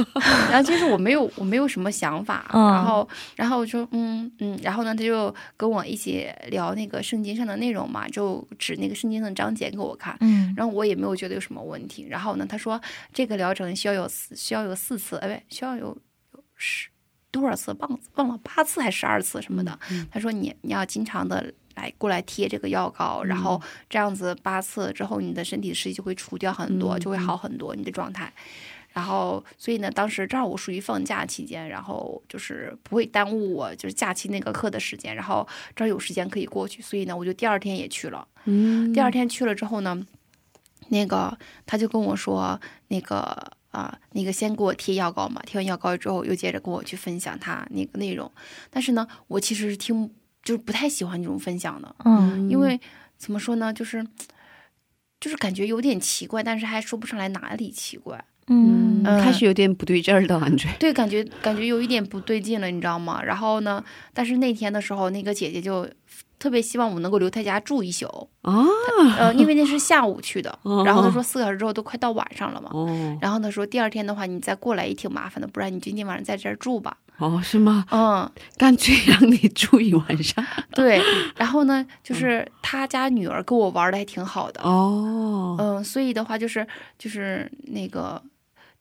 然后其实我没有，我没有什么想法。嗯然后，然后我说，嗯嗯，然后呢，他就跟我一起聊那个圣经上的内容嘛，就指那个圣经的章节给我看。嗯然后我也没有觉得有什么问题。然后呢，他说这个疗程需要有四需要有四次，哎，不，需要有有十多少次，忘忘了八次还是十二次什么的。他说你你要经常的来过来贴这个药膏，然后这样子八次之后，你的身体湿气就会除掉很多，就会好很多你的状态。然后，所以呢，当时正好我属于放假期间，然后就是不会耽误我就是假期那个课的时间，然后正好有时间可以过去，所以呢，我就第二天也去了。嗯，第二天去了之后呢，那个他就跟我说，那个啊、那个先给我贴药膏嘛，贴完药膏之后又接着跟我去分享他那个内容。但是呢，我其实是听就是不太喜欢这种分享的，嗯因为怎么说呢，就是就是感觉有点奇怪，但是还说不上来哪里奇怪。嗯嗯开始有点不对劲儿的感觉。对，感觉感觉有一点不对劲了，你知道吗？然后呢，但是那天的时候，那个姐姐就特别希望我能够留她家住一宿，啊，呃，因为那是下午去的，哦然后她说四个小时之后都快到晚上了嘛，哦然后她说第二天的话你再过来也挺麻烦的，不然你今天晚上在这儿住吧。哦，是吗？嗯，干脆让你住一晚上。对。然后呢，就是她家女儿跟我玩的还挺好的，哦，嗯，所以的话就是就是那个。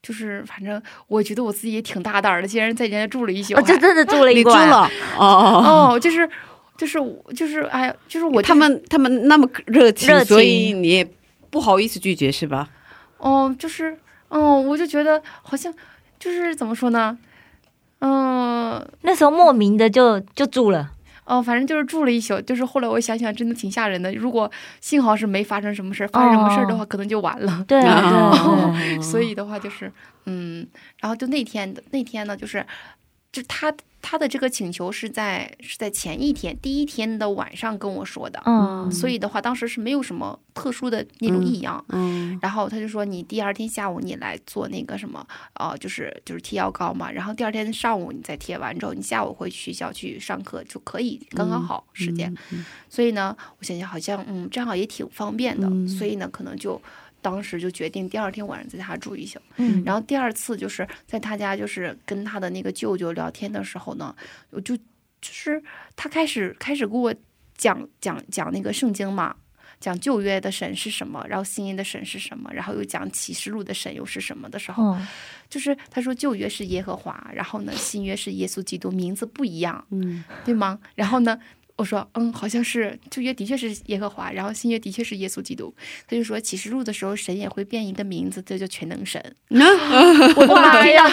就是，反正我觉得我自己也挺大胆的，竟然在人家住了一宿还。我就真的住了一你住，了哦。哦，就是，就是，就是，哎呀，就是我、他，们他们那么热情，热情所以你也不好意思拒绝是吧？哦，就是，嗯，我就觉得好像，就是怎么说呢，嗯，那时候莫名的就就住了。哦，反正就是住了一宿，就是后来我想想，真的挺吓人的。如果幸好是没发生什么事儿，发生什么事儿的话，可能就完了。对所以的话就是，嗯，然后就那天的那天呢，就是，就他他的这个请求是在是在前一天第一天的晚上跟我说的，嗯，所以的话当时是没有什么特殊的那种异样。嗯然后他就说你第二天下午你来做那个什么，呃，就是就是贴药膏嘛。然后第二天上午你再贴完之后，你下午回学校去上课就可以，刚刚好时间。所以呢，我想想好像嗯，正好也挺方便的。嗯所以呢，可能就当时就决定第二天晚上在他住一宿。嗯然后第二次就是在他家，就是跟他的那个舅舅聊天的时候呢，我就就是他开始开始给我讲讲讲那个圣经嘛。讲旧约的神是什么，然后新约的神是什么，然后又讲启示录的神又是什么的时候，嗯就是他说旧约是耶和华，然后呢新约是耶稣基督，名字不一样，嗯对吗？然后呢，我说嗯，好像是旧约的确是耶和华，然后新约的确是耶稣基督。他就说启示录的时候，神也会变一个名字，这叫全能神。我的妈呀，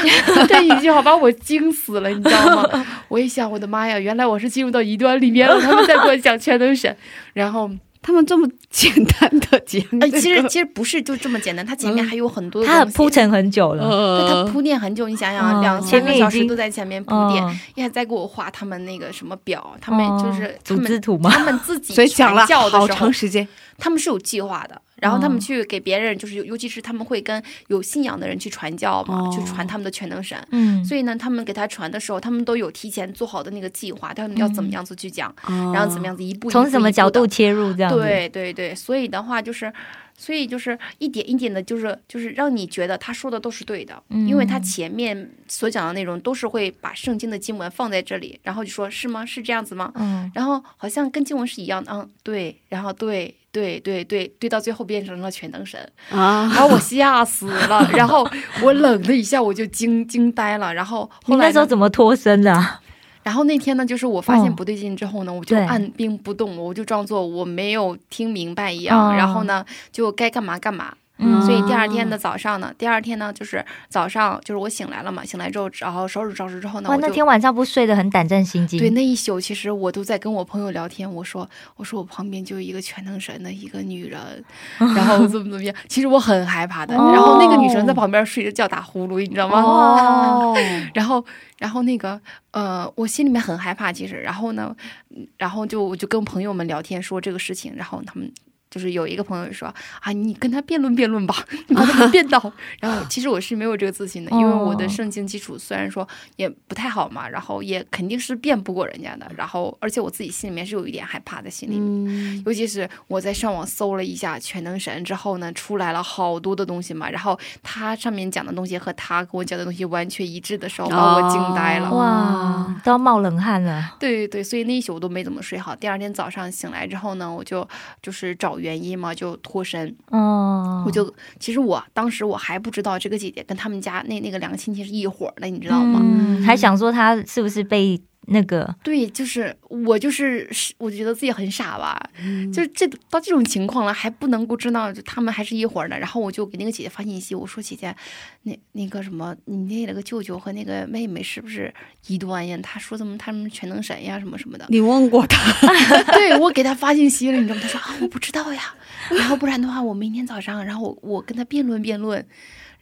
这一句话把我惊死了，你知道吗？我一想，我的妈呀，原来我是进入到异端里面了，他们在给我讲全能神，然后。他们这么简单的讲呃，这个，其实其实不是就这么简单，它前面还有很多的他很东西铺陈很久了。对他呃，铺垫很久，你想想，嗯两三个小时都在前面铺垫，嗯，还在给我画他们那个什么表，他们就是哦他们组织图吗？他们自己所以讲了好时候长时间。他们是有计划的，然后他们哦去给别人，就是尤尤其是他们会跟有信仰的人去传教嘛，哦去传他们的全能神。嗯，所以呢，他们给他传的时候，他们都有提前做好的那个计划，他们要怎么样子去讲，然然后怎么样子一步从什么角度切入这样？对对对，所以的话就是，所以就是一点一点的，就是就是让你觉得他说的都是对的，因为他嗯前面所讲的内容都是会把圣经的经文放在这里，然后就说是吗？是这样子吗？嗯，然后好像跟经文是一样的，嗯，对，然后对对对对对，到最后变成了全能神，啊然后我吓死了，然后我冷的一下我就惊惊呆了，然后你那时候后来呢，怎么脱身的啊？然后那天呢，就是我发现哦不对劲之后呢，我就按兵不动，我就装作我没有听明白一样，哦然后呢就该干嘛干嘛。嗯所以第二天的早上呢，第二天呢就是早上就是我醒来了嘛，醒来之后然后收拾收拾之后呢，哇，我那天晚上不睡得很胆战心惊。对，那一宿其实我都在跟我朋友聊天，我说我说我旁边就有一个全能神的一个女人，然后怎么怎么样，其实我很害怕的。然后那个女生在旁边睡着觉打呼噜，你知道吗？哦，然后然后那个呃，我心里面很害怕，其实，然后呢，嗯然后就我就跟朋友们聊天说这个事情，然后他们。就是有一个朋友说啊，你跟他辩论辩论吧，你把他辩倒。然后其实我是没有这个自信的，因为我的圣经基础虽然说也不太好嘛，然后也肯定是辩不过人家的。然后而且我自己心里面是有一点害怕的心里面，尤其是我在上网搜了一下全能神之后呢，出来了好多的东西嘛，然后他上面讲的东西和他跟我讲的东西完全一致的时候，把我惊呆了，哇，都要冒冷汗了。对对对，所以那一宿我都没怎么睡好。第二天早上醒来之后呢，我就就是找原因嘛，就脱身。哦，我就其实我当时我还不知道这个姐姐跟他们家那那个两个亲戚是一伙的，你知道吗？嗯，还想说她是不是被。那个对，就是我，就是我觉得自己很傻吧，就这到这种情况了，还不能够知道他们还是一伙儿的。然后我就给那个姐姐发信息，我说：“姐姐，那那个什么，你那个舅舅和那个妹妹是不是一端呀？”他说：“怎么他们全能神呀，什么什么的。”你问过他？对我给他发信息了，你知道吗？他说：“啊，我不知道呀。”然后不然的话，我明天早上，然后我我跟他辩论辩论。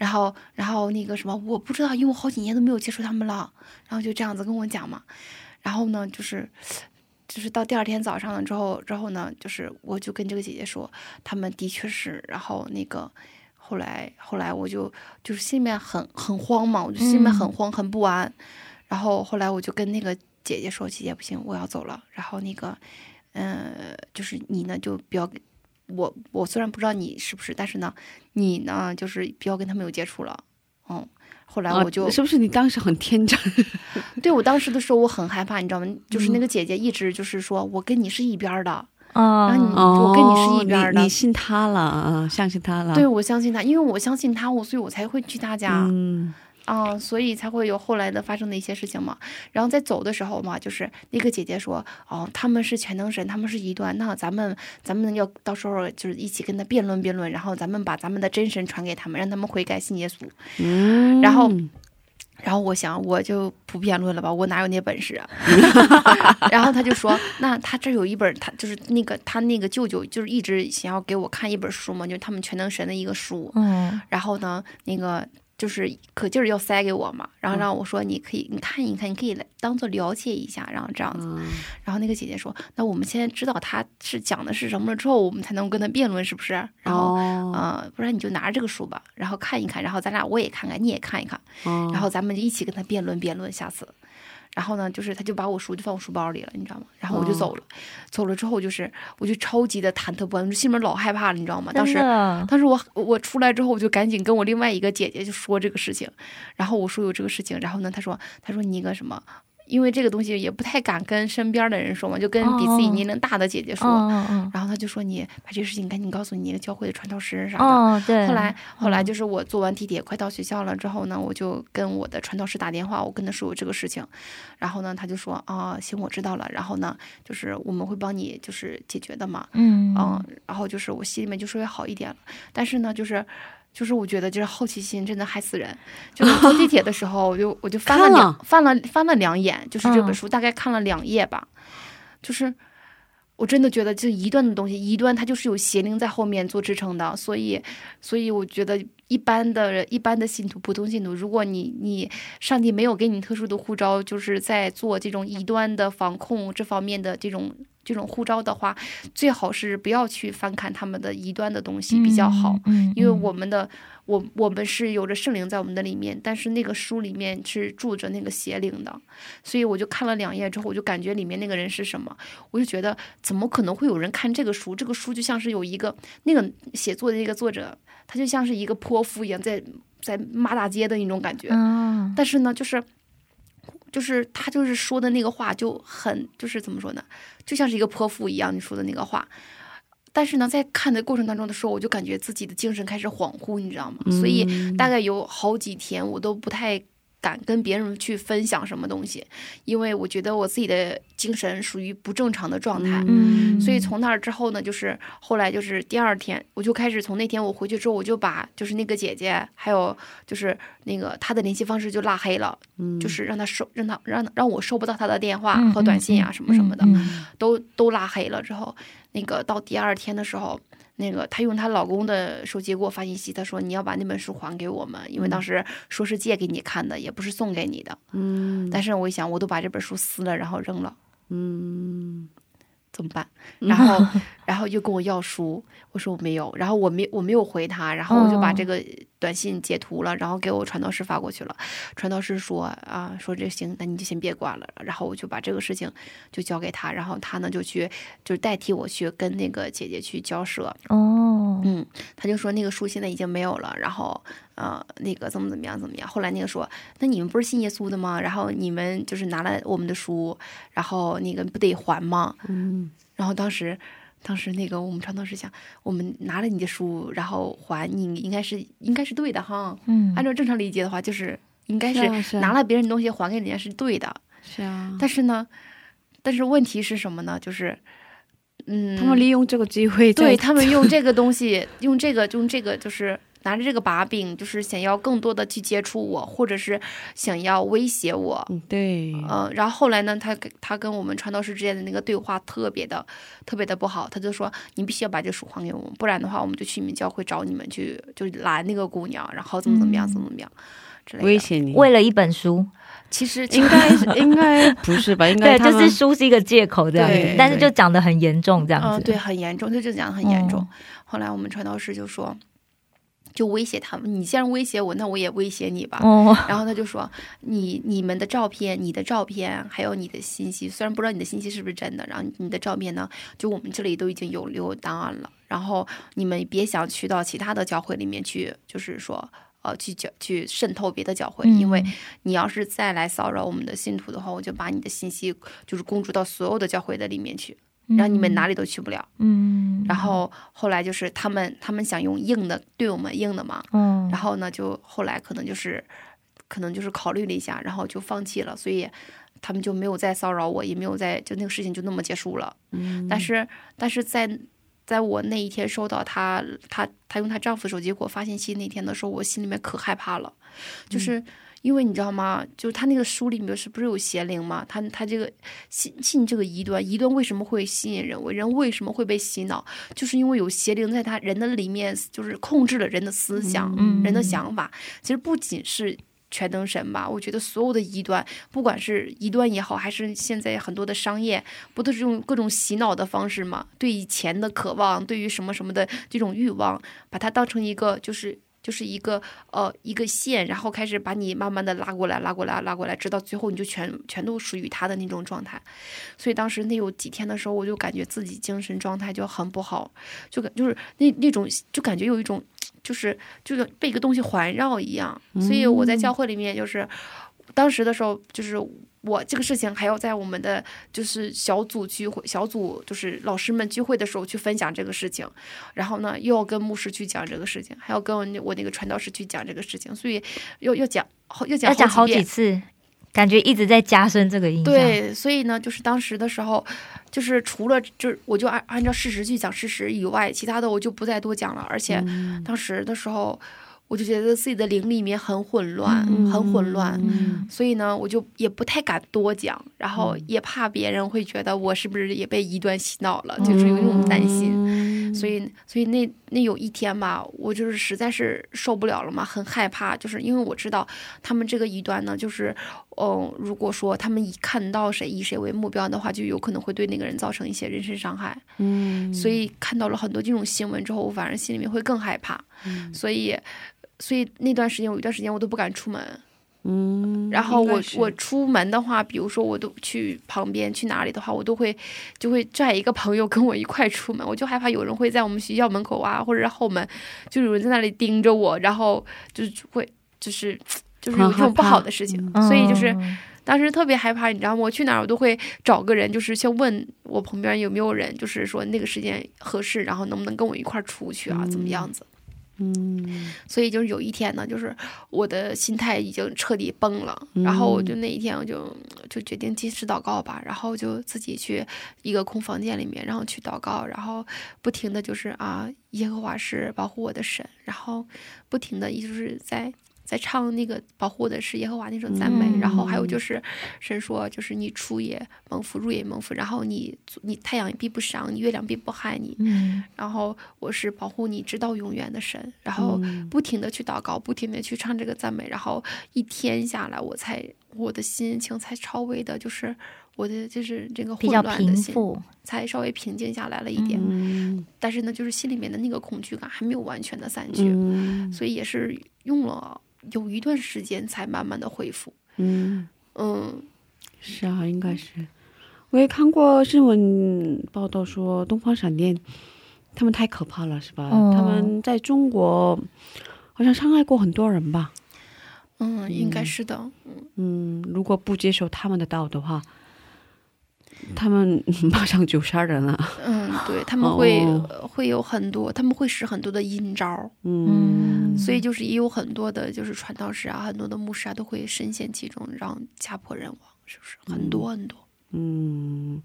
然后，然后那个什么，我不知道，因为我好几年都没有接触他们了。然后就这样子跟我讲嘛。然后呢，就是，就是到第二天早上了之后，之后呢，就是我就跟这个姐姐说，他们的确是。然后那个后来，后来我就就是心里面很很慌嘛，我就心里面很慌很不安。然后后来我就跟那个姐姐说：“姐姐不行，我要走了。”然后那个，嗯，就是你呢，就不要。我我虽然不知道你是不是，但是呢，你呢就是不要跟他们有接触了，嗯。后来我就是不是你当时很天真？对我当时的时候我很害怕，你知道吗？就是那个姐姐一直就是说我跟你是一边的啊，然后你我跟你是一边的，你信他了啊，相信他了。对，我相信他，因为我相信他，我所以我才会去他家。嗯。啊，所以才会有后来的发生的一些事情嘛。然后在走的时候嘛，就是那个姐姐说：“哦，他们是全能神，他们是一段，那咱们咱们要到时候就是一起跟他辩论辩论，然后咱们把咱们的真神传给他们，让他们悔改信耶稣。”嗯，然后，然后我想我就不辩论了吧，我哪有那本事啊？然后他就说：“那他这有一本，他就是那个他那个舅舅就是一直想要给我看一本书嘛，就是他们全能神的一个书。嗯，然后呢，那个。”就是可劲儿要塞给我嘛，然后让我说你可以你看一看，你可以来当做了解一下，然后这样子。然后那个姐姐说，那我们现在知道他是讲的是什么了之后，我们才能跟他辩论，是不是？然后，呃，不然你就拿着这个书吧，然后看一看，然后咱俩我也看看，你也看一看，然后咱们就一起跟他辩论辩论，下次。然后呢，就是他就把我书就放我书包里了，你知道吗？然后我就走了，走了之后就是我就超级的忐忑不安，就心里面老害怕了，你知道吗？当时，当时我我出来之后，我就赶紧跟我另外一个姐姐就说这个事情，然后我说有这个事情，然后呢，她说她说你一个什么。因为这个东西也不太敢跟身边的人说嘛，就跟比自己年龄大的姐姐说。然后他就说：“你把这个事情赶紧告诉你那个教会的传道师啥的。”哦，对。后来，后来就是我坐完地铁快到学校了之后呢，我就跟我的传道师打电话，我跟他说我这个事情。然后呢，他就说：“啊，行，我知道了。”然后呢，就是我们会帮你就是解决的嘛。嗯。嗯。然后就是我心里面就稍微好一点了，但是呢，就是。就是我觉得，就是好奇心真的害死人。就是坐地铁的时候，我就我就翻了两翻了翻了两眼，就是这本书大概看了两页吧。就是我真的觉得，就一段的东西，一段它就是有邪灵在后面做支撑的。所以，所以我觉得一般的一般的信徒、普通信徒，如果你你上帝没有给你特殊的护照，就是在做这种一端的防控这方面的这种。这种护照的话，最好是不要去翻看他们的异端的东西比较好，因为我们的我我们是有着圣灵在我们的里面，但是那个书里面是住着那个邪灵的，所以我就看了两页之后，我就感觉里面那个人是什么，我就觉得怎么可能会有人看这个书？这个书就像是有一个那个写作的那个作者，他就像是一个泼妇一样，在在骂大街的那种感觉，但是呢，就是。就是他就是说的那个话就很就是怎么说呢，就像是一个泼妇一样你说的那个话，但是呢，在看的过程当中的时候，我就感觉自己的精神开始恍惚，你知道吗？所以大概有好几天我都不太。敢跟别人去分享什么东西，因为我觉得我自己的精神属于不正常的状态，嗯，所以从那儿之后呢，就是后来就是第二天，我就开始从那天我回去之后，我就把就是那个姐姐还有就是那个她的联系方式就拉黑了，嗯，就是让她收让她让让我收不到她的电话和短信啊什么什么的，都都拉黑了。之后，那个到第二天的时候。那个，她用她老公的手机给我发信息，她说你要把那本书还给我们，因为当时说是借给你看的，也不是送给你的。嗯。但是我一想，我都把这本书撕了，然后扔了。嗯。怎么办？然后，然后又跟我要书，我说我没有，然后我没我没有回他，然后我就把这个短信截图了，然后给我传道师发过去了。传道师说啊，说这行，那你就先别管了。然后我就把这个事情就交给他，然后他呢就去就是代替我去跟那个姐姐去交涉。哦，嗯，他就说那个书现在已经没有了，然后呃那个怎么怎么样怎么样。后来那个说，那你们不是信耶稣的吗？然后你们就是拿了我们的书，然后那个不得还吗？嗯然后当时，当时那个我们传道师想，我们拿了你的书，然后还你，应该是应该是对的哈。嗯按照正常理解的话，就是应该是拿了别人的东西还给人家是对的。是啊，但是呢，但是问题是什么呢？就是，嗯，他们利用这个机会，对他们用这个东西，用这个用这个就是拿着这个把柄，就是想要更多的去接触我，或者是想要威胁我。嗯对，呃，然后后来呢，他跟他跟我们传道师之间的那个对话特别的特别的不好，他就说你必须要把这个书还给我们，不然的话我们就去你们教会找你们去，就拦那个姑娘，然后怎么怎么样，怎么怎么样之类的。威胁你，为了一本书，其实应该是 应该不是吧？应该对，就是书是一个借口这样但是就讲的很严重这样嗯、子。对，很严重，就就讲的很严重。嗯后来我们传道师就说，就威胁他们，你既然威胁我，那我也威胁你吧。哦，然后他就说：“你你们的照片，你的照片，还有你的信息，虽然不知道你的信息是不是真的，然后你的照片呢，就我们这里都已经有留档案了。然后你们别想去到其他的教会里面去，就是说，呃，去教去渗透别的教会，因为你要是再来骚扰我们的信徒的话，我就把你的信息就是公诸到所有的教会的里面去，让你们哪里都去不了。嗯，然后后来就是他们他们想用硬的对我们硬的嘛，嗯，然后呢，就后来可能就是，可能就是考虑了一下，然后就放弃了，所以他们就没有再骚扰我，也没有再就那个事情就那么结束了。嗯但是，但是在在我那一天收到她她她用她丈夫手机给我发信息那天的时候，我心里面可害怕了，就是。因为你知道吗？就是他那个书里面是不是有邪灵吗？他他这个信信这个异端，异端为什么会吸引人？人为什么会被洗脑？就是因为有邪灵在他人的里面，就是控制了人的思想、嗯人的想法。其实不仅是全能神吧，我觉得所有的异端，不管是异端也好，还是现在很多的商业，不都是用各种洗脑的方式吗？对以前的渴望，对于什么什么的这种欲望，把它当成一个就是。就是一个呃一个线，然后开始把你慢慢的拉过来，拉过来，拉过来，直到最后你就全全都属于他的那种状态。所以当时那有几天的时候，我就感觉自己精神状态就很不好，就感就是那那种就感觉有一种就是就是被一个东西环绕一样。所以我在教会里面就是当时的时候就是。我这个事情还要在我们的就是小组聚会、小组就是老师们聚会的时候去分享这个事情，然后呢又要跟牧师去讲这个事情，还要跟我那我那个传道师去讲这个事情，所以要要讲好要讲要讲好几。次，感觉一直在加深这个印象。，对，所以呢，就是当时的时候，就是除了就是我就按按照事实去讲事实以外，其他的我就不再多讲了。而且当时的时候，我就觉得自己的灵里面很混乱，很混乱。嗯所以呢，我就也不太敢多讲，然后也怕别人会觉得我是不是也被异端洗脑了，就是有那种担心。嗯所以，所以那那有一天吧，我就是实在是受不了了嘛，很害怕，就是因为我知道他们这个异端呢，就是，嗯，如果说他们以看到谁以谁为目标的话，就有可能会对那个人造成一些人身伤害。嗯，所以看到了很多这种新闻之后，我反而心里面会更害怕。所以，所以那段时间有一段时间我都不敢出门。嗯，然后我我出门的话，比如说我都去旁边去哪里的话，我都会就会拽一个朋友跟我一块出门，我就害怕有人会在我们学校门口啊，或者是后门，就有人在那里盯着我，然后就是会就是 就是有这种不好的事情，所以就是嗯当时特别害怕，你知道吗？我去哪儿我都会找个人，就是先问我旁边有没有人，就是说那个时间合适，然后能不能跟我一块出去啊，怎么样子？嗯所以就是有一天呢，就是我的心态已经彻底崩了，然后我就那一天我就就决定进食祷告吧，然后就自己去一个空房间里面，然后去祷告，然后不停的就是啊，耶和华是保护我的神，然后不停的就是在。在唱那个保护我的是耶和华那首赞美，嗯然后还有就是神说，就是你出也蒙福，入也蒙福，然后你你太阳也必不伤，你月亮必不害你，嗯然后我是保护你直到永远的神，然后不停的去祷告，不停的去唱这个赞美，然后一天下来，我才我的心情才稍微的，就是我的就是这个比较混乱的心。才稍微平静下来了一点。嗯但是呢，就是心里面的那个恐惧感还没有完全的散去，嗯所以也是用了有一段时间才慢慢的恢复。嗯，嗯，是啊，应该是。我也看过新闻报道说，东方闪电他们太可怕了，是吧？哦他们在中国好像伤害过很多人吧？嗯，应该是的。嗯，如果不接受他们的道的话，他们 马上就杀人了。嗯，对，他们会、会有很多，他们会使很多的阴招，嗯所以就是也有很多的，就是传道士啊，很多的牧师啊，都会深陷其中，让家破人亡，是不是？很多很多。嗯，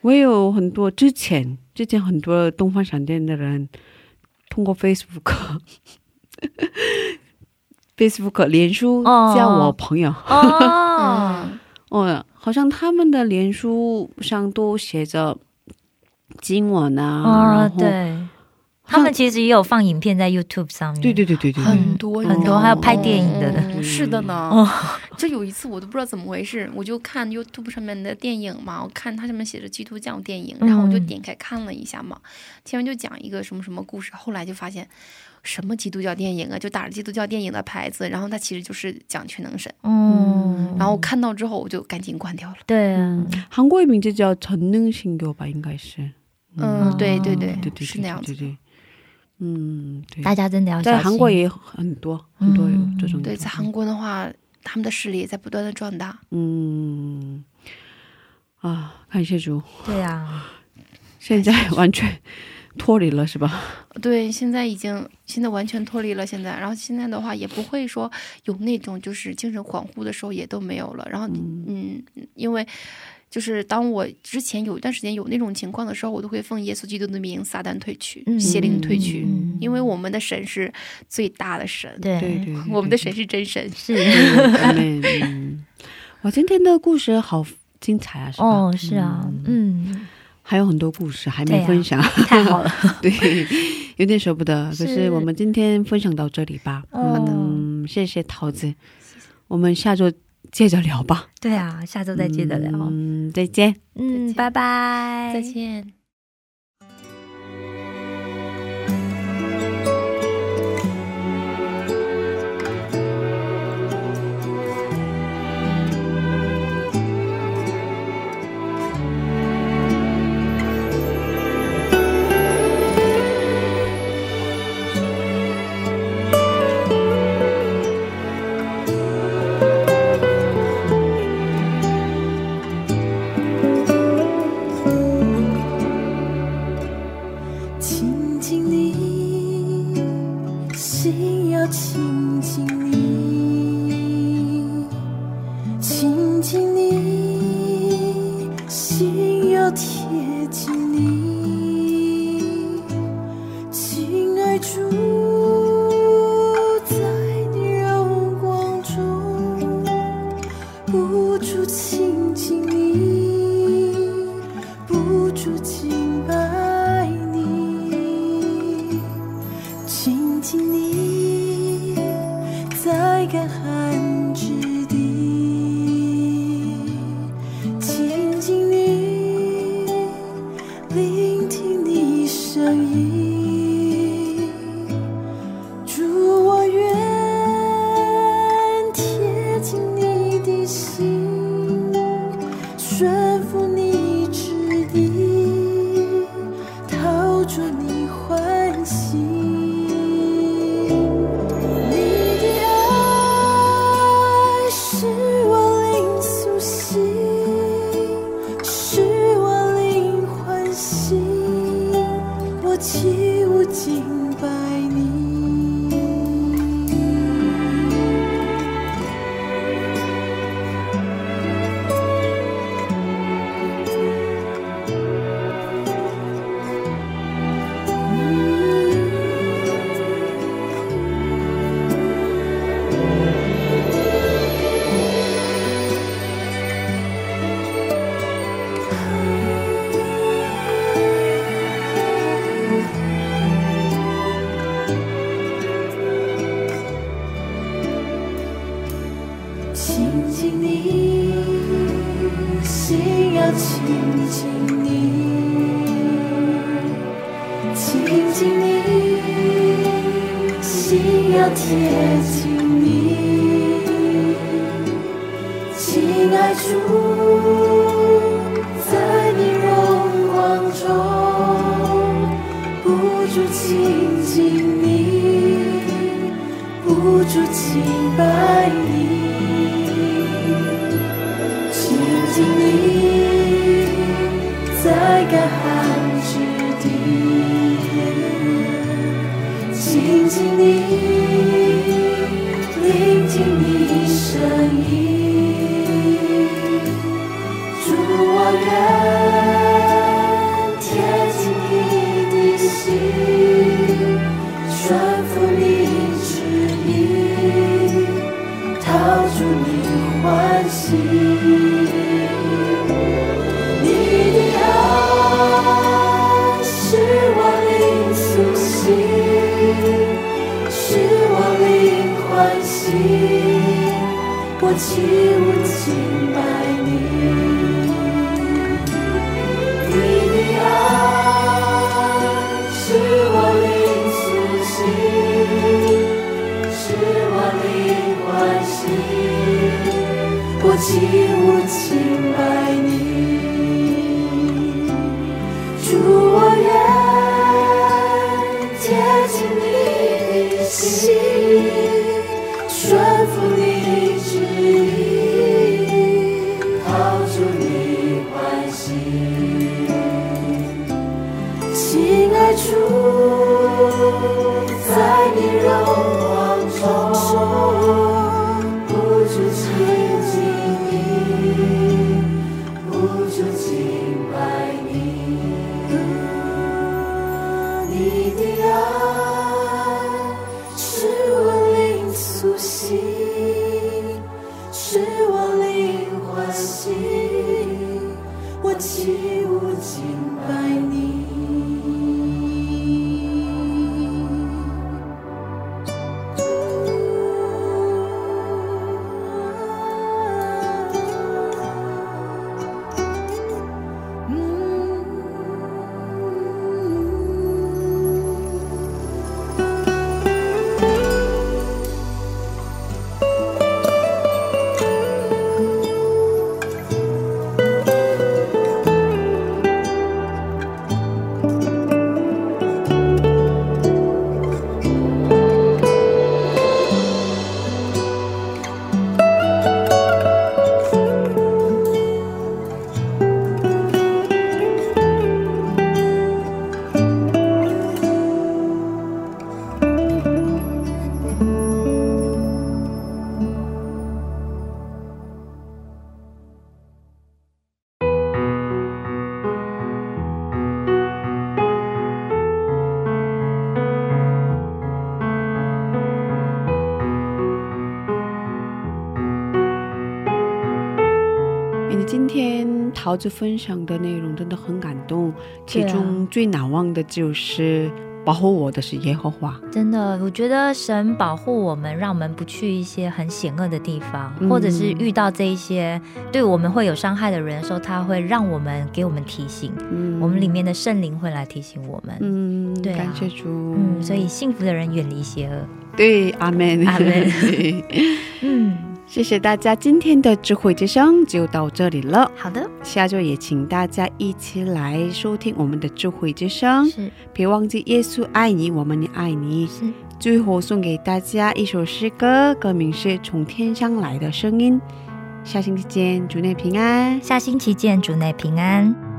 我也有很多之前之前很多东方闪电的人通过 Facebook。Facebook 脸书哦加我朋友，哦，哦，好像他们的脸书上都写着经文啊，哦然，后对，他们其实也有放影片在 YouTube 上面，对对对对对，很多很多，还有拍电影的呢。嗯是的呢。哦，就有一次我都不知道怎么回事，我就看 YouTube 上面的电影嘛，我看它上面写着基督教电影，然后我就嗯点开看了一下嘛，前面就讲一个什么什么故事，后来就发现什么基督教电影啊，就打着基督教电影的牌子，然后它其实就是讲全能神，嗯，然后看到之后我就赶紧关掉了。对啊，韩国名字叫전능신교吧，应该是， 嗯，对对对对对，是那样子对。对，嗯，对，大家真的要在韩国也有很多很多有这种，对，在韩国的话，他们的势力也在不断的壮大。嗯，啊，感谢主，对呀，现在完全脱离了是吧？对，现在已经现在完全脱离了现在，然后现在的话也不会说有那种就是精神恍惚的时候也都没有了。然后嗯因为就是当我之前有一段时间有那种情况的时候，我都会奉耶稣基督的名，撒旦退去，嗯邪灵退去，嗯因为我们的神是最大的神，对对对，对 我们的神是真神。是阿门。嗯哇，今天的故事好精彩啊，是吧？哦，是啊，嗯，还有很多故事还没分享，太好了，对，有点舍不得。可是是我们今天分享到这里吧。哦嗯，谢谢桃子，我们下周接着聊吧。对啊，下周再接着聊，嗯，再见。嗯，拜拜，再见。在干桃子分享的内容真的很感动，其中最难忘的就是保护我的是耶和华。真的，我觉得神保护我们，让我们不去一些很险恶的地方，嗯或者是遇到这一些对我们会有伤害的人的时候，他会让我们给我们提醒，嗯我们里面的圣灵会来提醒我们。嗯，对啊感谢主。嗯，所以幸福的人远离邪恶。对，阿门，阿门对 嗯，谢谢大家，今天的智慧之声就到这里了。好的，下周也请大家一起来收听我们的智慧之声，是别忘记耶稣爱你，我们也爱你。是，最后送给大家一首诗歌，歌名是《从天上来的声音》。下星期见，主内平安。下星期见，主内平安。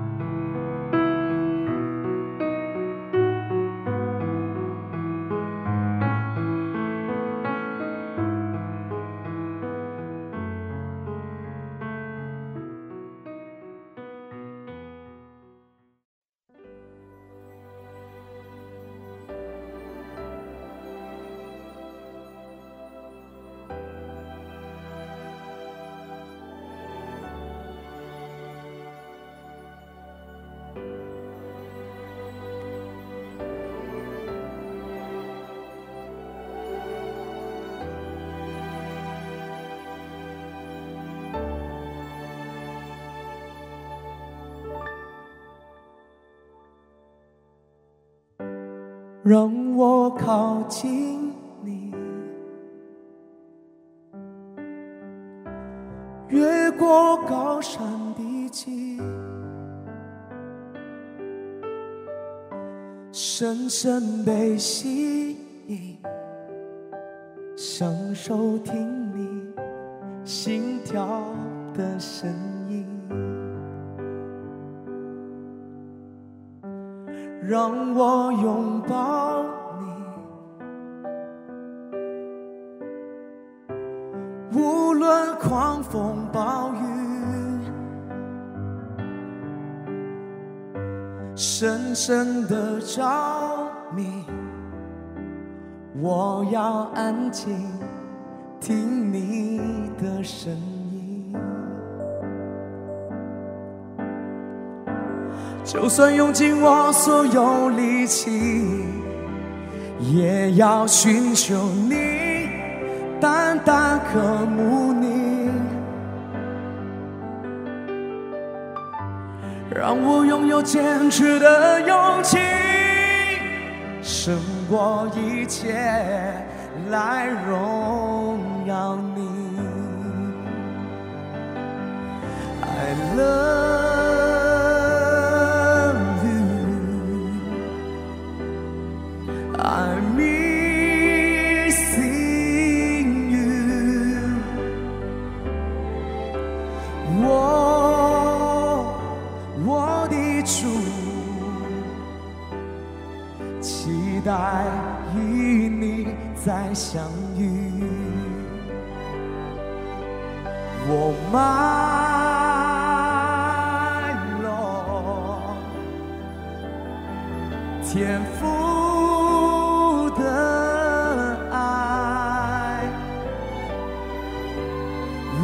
让我靠近你，越过高山低谷，深深被吸引，享受听你心跳的声音。让我拥抱你，无论狂风暴雨，深深的着迷。我要安静听你的声音。就算用尽我所有力气，也要寻求你，单单渴慕你，让我拥有坚持的勇气，胜过一切来荣耀你。I love 再相遇。我 my Lord，天赋的爱，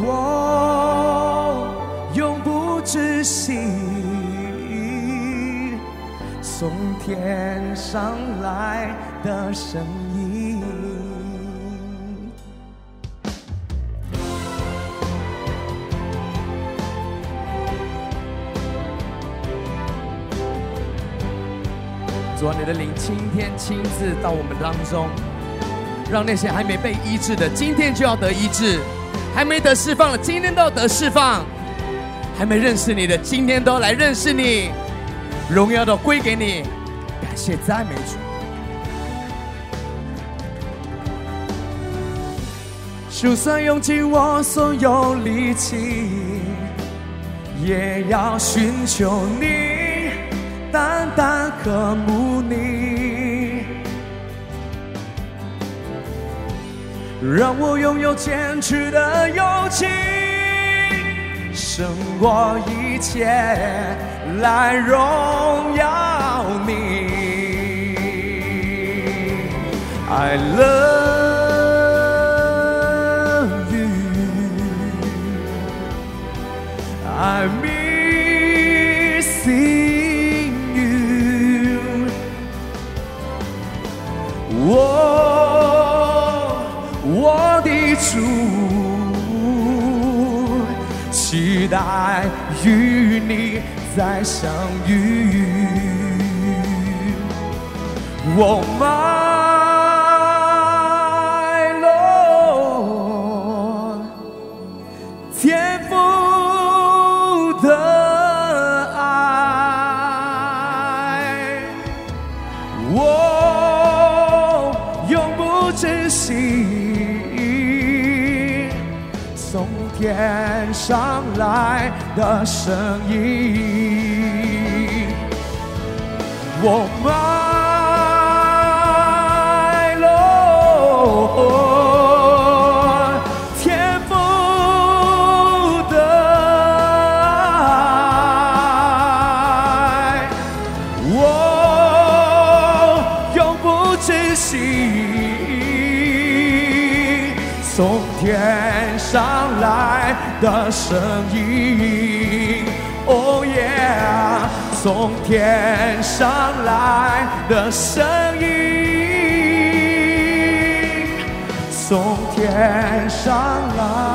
我永不止息，从天上来的声主啊，你的灵今天亲自到我们当中，让那些还没被医治的，今天就要得医治；还没得释放的，今天都要得释放；还没认识你的，今天都要来认识你。荣耀都归给你，感谢赞美主。就算用尽我所有力气，也要寻求你，单单渴慕你，让我拥有坚持的勇气，胜过一切来荣耀你。I love you, I miss you. 期待与你再相遇。我们的声音。我 my Lord，天赋的爱，我永不止息，从天上来的声音。从天上来的声音，从天上来。